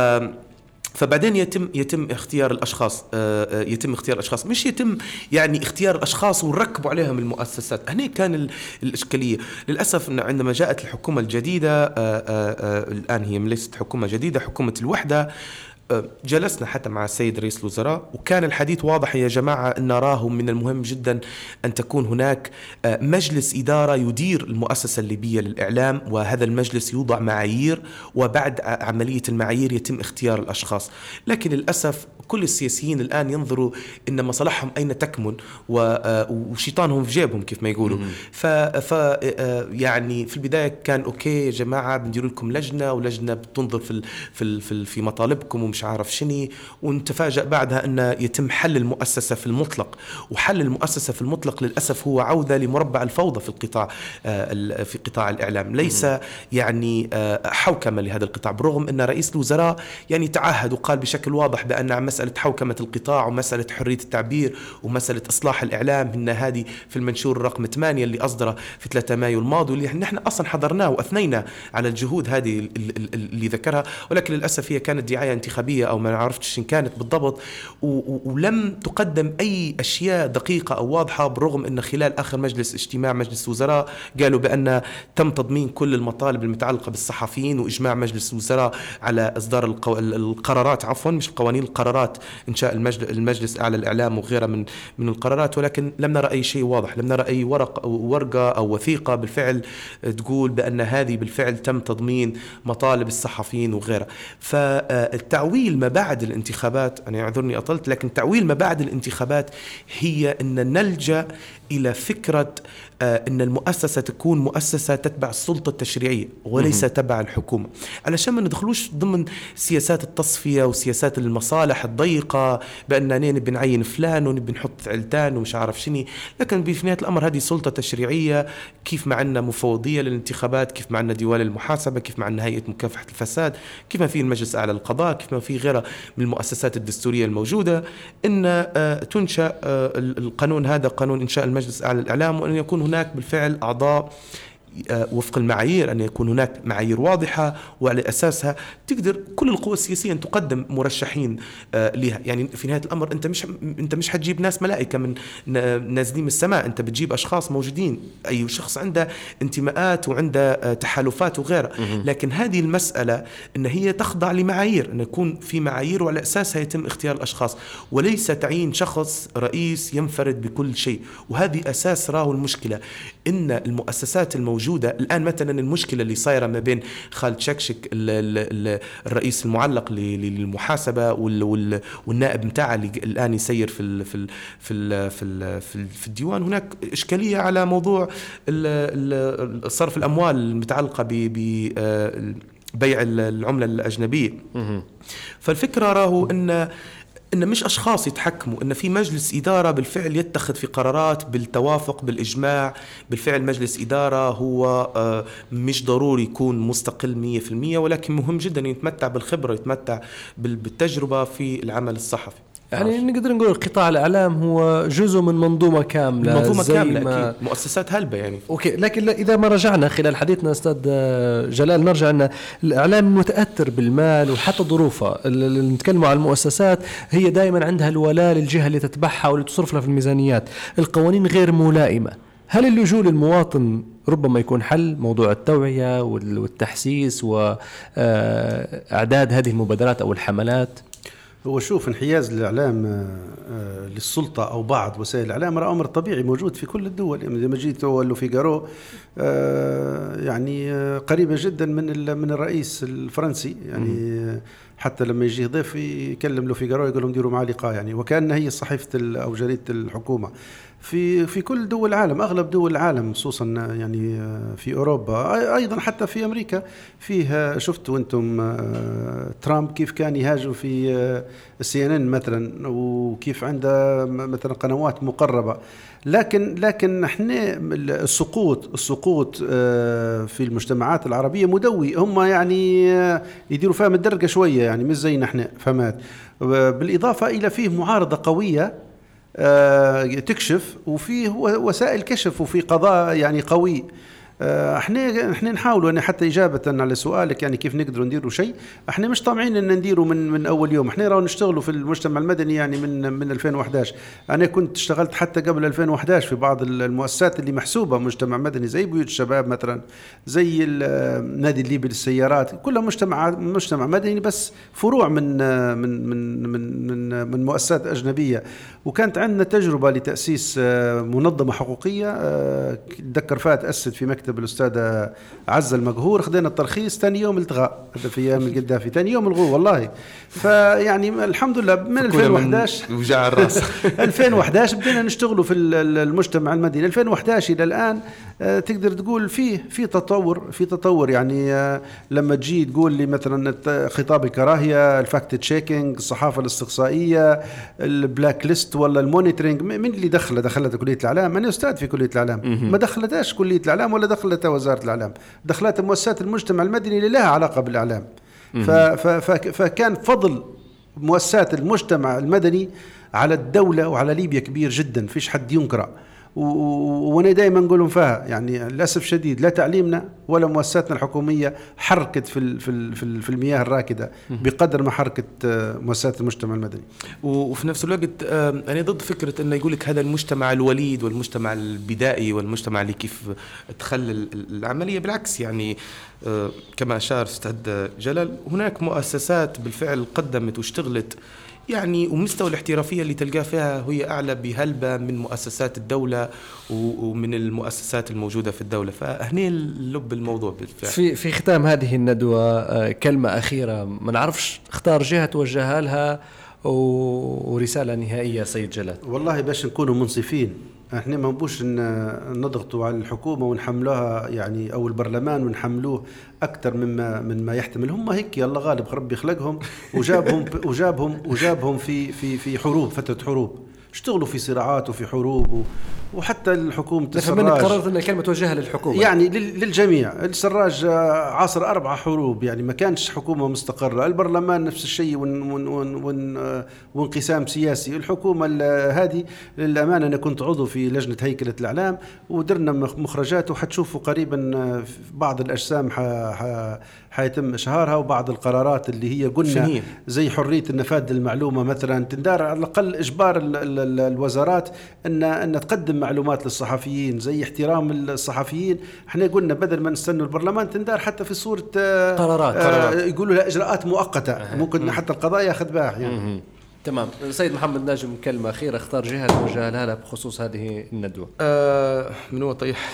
فبعدين يتم يتم اختيار الأشخاص آه، آه، يتم اختيار الأشخاص. مش يتم يعني اختيار الأشخاص ونركبوا عليهم المؤسسات. هنا كان الإشكالية. للأسف إن عندما جاءت الحكومة الجديدة آه، الآن هي ليست حكومة جديدة حكومة الوحدة جلسنا حتى مع السيد رئيس الوزراء وكان الحديث واضح يا جماعة أن نراه من المهم جدا أن تكون هناك آه، مجلس إدارة يدير المؤسسة الليبية للإعلام وهذا المجلس يوضع معايير وبعد عملية المعايير يتم اختيار الأشخاص. لكن للأسف كل السياسيين الآن ينظروا أن مصالحهم أين تكمن آه، وشيطانهم في جيبهم كيف ما يقولوا. ف, ف آه، يعني في البداية كان أوكي يا جماعة بندير لكم لجنة ولجنة بتنظر في في في مطالبكم ومش عارف شني ونتفاجأ بعدها أن يتم حل المؤسسة في المطلق. وحل المؤسسة في المطلق للأسف هو عودة لمربع الفوضى في القطاع آه، في قطاع الإعلام. ليس يعني حوكمة لهذا القطاع بالرغم أن رئيس الوزراء يعني تعهد وقال بشكل واضح بأن مسألة حوكمة القطاع ومسألة حرية التعبير ومسألة إصلاح الإعلام هن هذه في المنشور رقم 8 اللي أصدره في 3 مايو الماضي واللي نحن أصلا حضرناه وأثنينا على الجهود هذه اللي ذكرها. ولكن للأسف هي كانت دعاية انتخابية أو ما عرفتش إن كانت بالضبط ولم تقدم أي أشياء دقيقة أو واضحة بالرغم أن خلال آخر مجلس اجتماع مجلس الوزراء قالوا بأن تم تضمين كل المطالب المتعلقة بالصحفيين وإجماع مجلس الوزراء على إصدار القرارات عفوا مش القوانين القرارات إنشاء المجلس أعلى الإعلام وغيرها من من القرارات ولكن لم نرى أي شيء واضح لم نرى أي ورق أو ورقة أو وثيقة بالفعل تقول بأن هذه بالفعل تم تضمين مطالب الصحفيين وغيرها. فالتعويل ما بعد الانتخابات أنا اعذرني أطلت لكن تعويل ما بعد الانتخابات هي أن نلجأ إلى فكرة آه، إن المؤسسة تكون مؤسسة تتبع السلطة التشريعية وليس تبع الحكومة. علشان ما ندخلوش ضمن سياسات التصفية وسياسات المصالح الضيقة باننا نبي نعين فلان ونبي نحط علتان ومش عارف شنو لكن في نهاية الأمر هذه سلطة تشريعية كيف ما عندنا مفوضية للانتخابات كيف ما عندنا ديوان المحاسبة كيف ما عندنا هيئة مكافحة الفساد كيف ما في المجلس الأعلى للقضاء كيف ما في غيرها من المؤسسات الدستورية الموجودة إن آه، تنشأ آه، القانون هذا قانون إنشاء المجلس الاعلى للاعلام وأن يكون هناك بالفعل أعضاء آه، وفق المعايير أن يكون هناك معايير واضحة وعلى أساسها تقدر كل القوى السياسية أن تقدم مرشحين آه، لها. يعني في نهاية الأمر أنت مش أنت مش حتجيب ناس ملائكة من نازلين من السماء أنت بتجيب أشخاص موجودين. أي شخص عنده انتماءات وعنده آه، تحالفات وغيرها لكن هذه المسألة أن هي تخضع لمعايير أن يكون في معايير وعلى أساسها يتم اختيار الأشخاص. وليس تعيين شخص رئيس ينفرد بكل شيء. وهذه أساس راه المشكلة. إن المؤسسات الموجودة موجوده الآن مثلا المشكلة اللي صايرة ما بين خالد شكشك الرئيس المعلق للمحاسبة والنائب نتاعه اللي الآن يسير في ال في ال في ال في, ال في الديوان. هناك إشكالية على موضوع صرف الأموال المتعلقة ب آه، بيع العملة الأجنبية. فالفكرة راهو إن إن مش أشخاص يتحكموا إن في مجلس إدارة بالفعل يتخذ في قرارات بالتوافق بالإجماع بالفعل مجلس إدارة هو آه، مش ضروري يكون مستقل 100% ولكن مهم جدا يتمتع بالخبرة يتمتع بالتجربة في العمل الصحفي. يعني نقدر نقول قطاع الإعلام هو جزء من منظومة كاملة منظومة كاملة ما أكيد. مؤسسات هلبة يعني. أوكي لكن إذا ما رجعنا خلال حديثنا أستاذ جلال نرجع أن الإعلام متأثر بالمال وحتى ظروفه. اللي نتكلم عن المؤسسات هي دائما عندها الولاء للجهة اللي تتبعها واللي تصرف لها في الميزانيات. القوانين غير ملائمة. هل اللجوء للمواطن ربما يكون حل موضوع التوعية والتحسيس واعداد هذه المبادرات أو الحملات؟ هو شوف انحياز الإعلام آه، آه، للسلطة أو بعض وسائل الإعلام أمر طبيعي موجود في كل الدول. يعني لما جيت ولو فيجارو آه، يعني قريبة جدا من من الرئيس الفرنسي. يعني حتى لما يجي ضيف يكلم له فيجارو يقول لهم ديروا معاه لقاء يعني. وكأن هي صحيفة أو جريدة الحكومة. في في كل دول العالم أغلب دول العالم خصوصا يعني في أوروبا أيضا حتى في أمريكا فيه شفتوا أنتم آه، ترامب كيف كان يهاجم في السي إن إن مثلا وكيف عنده مثلا قنوات مقربة. لكن لكن إحنا السقوط السقوط آه، في المجتمعات العربية مدوي. هم يعني آه، يديروا فيها مدرجه شوية يعني مش زينا إحنا فهمات بالإضافة إلى فيه معارضة قوية آه، تكشف وفيه وسائل كشف وفي قضاء يعني قوي. آه، إحنا إحنا نحاولوا يعني حتى إجابة على سؤالك يعني كيف نقدروا نديروا شيء. إحنا مش طامعين إن نديروا من من أول يوم. إحنا راهو نشتغلوا في المجتمع المدني يعني من من 2011 أنا كنت اشتغلت حتى قبل 2011 في بعض المؤسسات اللي محسوبة مجتمع مدني زي بيوت الشباب مثلا زي النادي الليبي للسيارات. كلها مجتمع مجتمع مدني بس فروع من من من من من, من مؤسسات أجنبية. وكانت عندنا تجربة لتأسيس آه، منظمة حقوقية تذكر آه، فيها تاسست في مكتب مكتب الأستاذ عزه المقهور خذينا الترخيص ثاني يوم التغاء. هذا في أيام القدافي ثاني يوم الغوه والله. فيعني الحمد لله من 2011 وجع الرأس. 2011 بدينا نشتغلوا في المجتمع المدني. 2011 إلى الآن آه، تقدر تقول فيه في تطور في تطور. يعني آه، لما تجي تقول لي مثلا خطاب الكراهية ال fact checking الصحافة الاستقصائية ال blacklist ولا ال monitoring من اللي دخل؟ دخلتها كلية الإعلام. أنا أستاذ في كلية الإعلام. ما دخلتهاش كلية الإعلام ولا دخلتها وزارة الإعلام. دخلتها مؤسسات المجتمع المدني اللي لها علاقة بالإعلام. فكان فضل مؤسسات المجتمع المدني على الدولة وعلى ليبيا كبير جدا. فيش حد ينكره. وأنا دائما نقول فيها يعني للأسف شديد لا تعليمنا ولا مؤسساتنا الحكومية حركت في في في المياه الراكدة بقدر ما حركت آه، مؤسسات المجتمع المدني. وفي نفس الوقت أنا ضد فكرة إنه يقول لك هذا المجتمع الوليد والمجتمع البدائي والمجتمع اللي كيف تخلل العملية بالعكس يعني آه، كما أشار أستاذ جلال هناك مؤسسات بالفعل قدمت واشتغلت يعني ومستوى الاحترافية اللي تلقاه فيها هي أعلى بهلبة من مؤسسات الدولة ومن المؤسسات الموجودة في الدولة. فهني لب الموضوع بالفعل. في في ختام هذه الندوة آه، كلمة أخيرة. ما نعرفش اختار جهة توجهها لها ورسالة نهائية سيد جلال. والله باش نكونوا منصفين إحنا ما نبوش نضغطوا على الحكومة ونحملوها يعني أو البرلمان ونحملوه أكثر مما من ما يحتمل. هم هيك يلا غالب ربي خلقهم وجابهم وجابهم وجابهم في في في حروب فترة حروب. اشتغلوا في صراعات وفي حروب وحتى الحكومة نفهم منك السراج. قررت أن الكلمة توجهها للحكومة؟ يعني لل- للجميع. السراج عاصر أربع حروب يعني ما كانش حكومة مستقرة. البرلمان نفس الشيء ون ون ون ون وانقسام سياسي. الحكومة ال- هذه للأمانة أنا كنت عضو في لجنة هيكلة الإعلام ودرنا مخ- مخرجات وحتشوفوا قريبا بعض الأجسام ح- ح- حيتم إشهارها وبعض القرارات اللي هي قلنا؟ زي حرية النفاذ للمعلومه مثلا. تندار على الأقل إجبار ال ال ال الوزارات ان أن تقدم معلومات للصحفيين زي احترام الصحفيين. إحنا قلنا بدل ما نستنوا البرلمان تندار حتى في صورة آه، قرارات. آه قرارات. يقولوا لها إجراءات مؤقتة. ممكن حتى القضاء ياخذ بها يعني. تمام. سيد محمد ناجم كلمة أخيرة. اختار جهة توجهها لها بخصوص هذه الندوة. آه من هو طيح؟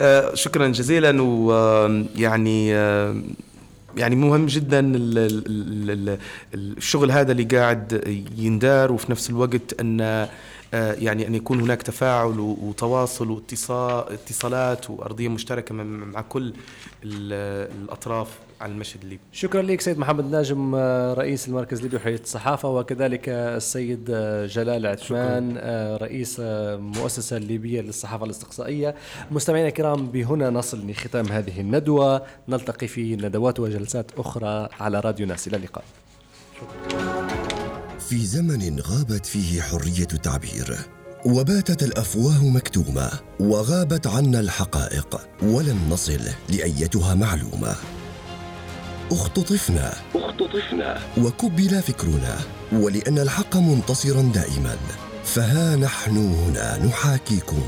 آه شكرا جزيلا. ويعني آه يعني مهم جدا ال- ال- ال- ال- الشغل هذا اللي قاعد يندار وفي نفس الوقت أن يعني أن يكون هناك تفاعل وتواصل واتصال اتصالات وأرضية مشتركة مع- كل ال- الأطراف على المشهد الليبي. شكرا لك سيد محمد ناجم آه، رئيس المركز الليبي لحريه الصحافه وكذلك السيد آه، جلال عثمان آه، رئيس آه، المؤسسه الليبيه للصحافة الاستقصائية. مستمعينا الكرام بهنا نصل لختام هذه الندوة. نلتقي في ندوات وجلسات أخرى على راديو ناس. إلى اللقاء. في زمن غابت فيه حرية التعبير. وباتت الأفواه مكتومة وغابت عنا الحقائق ولم نصل لأيتها معلومة. اختطفنا. اختطفنا. وكبل فكرنا ولأن الحق منتصرا دائما. فها نحن هنا نحاكيكم.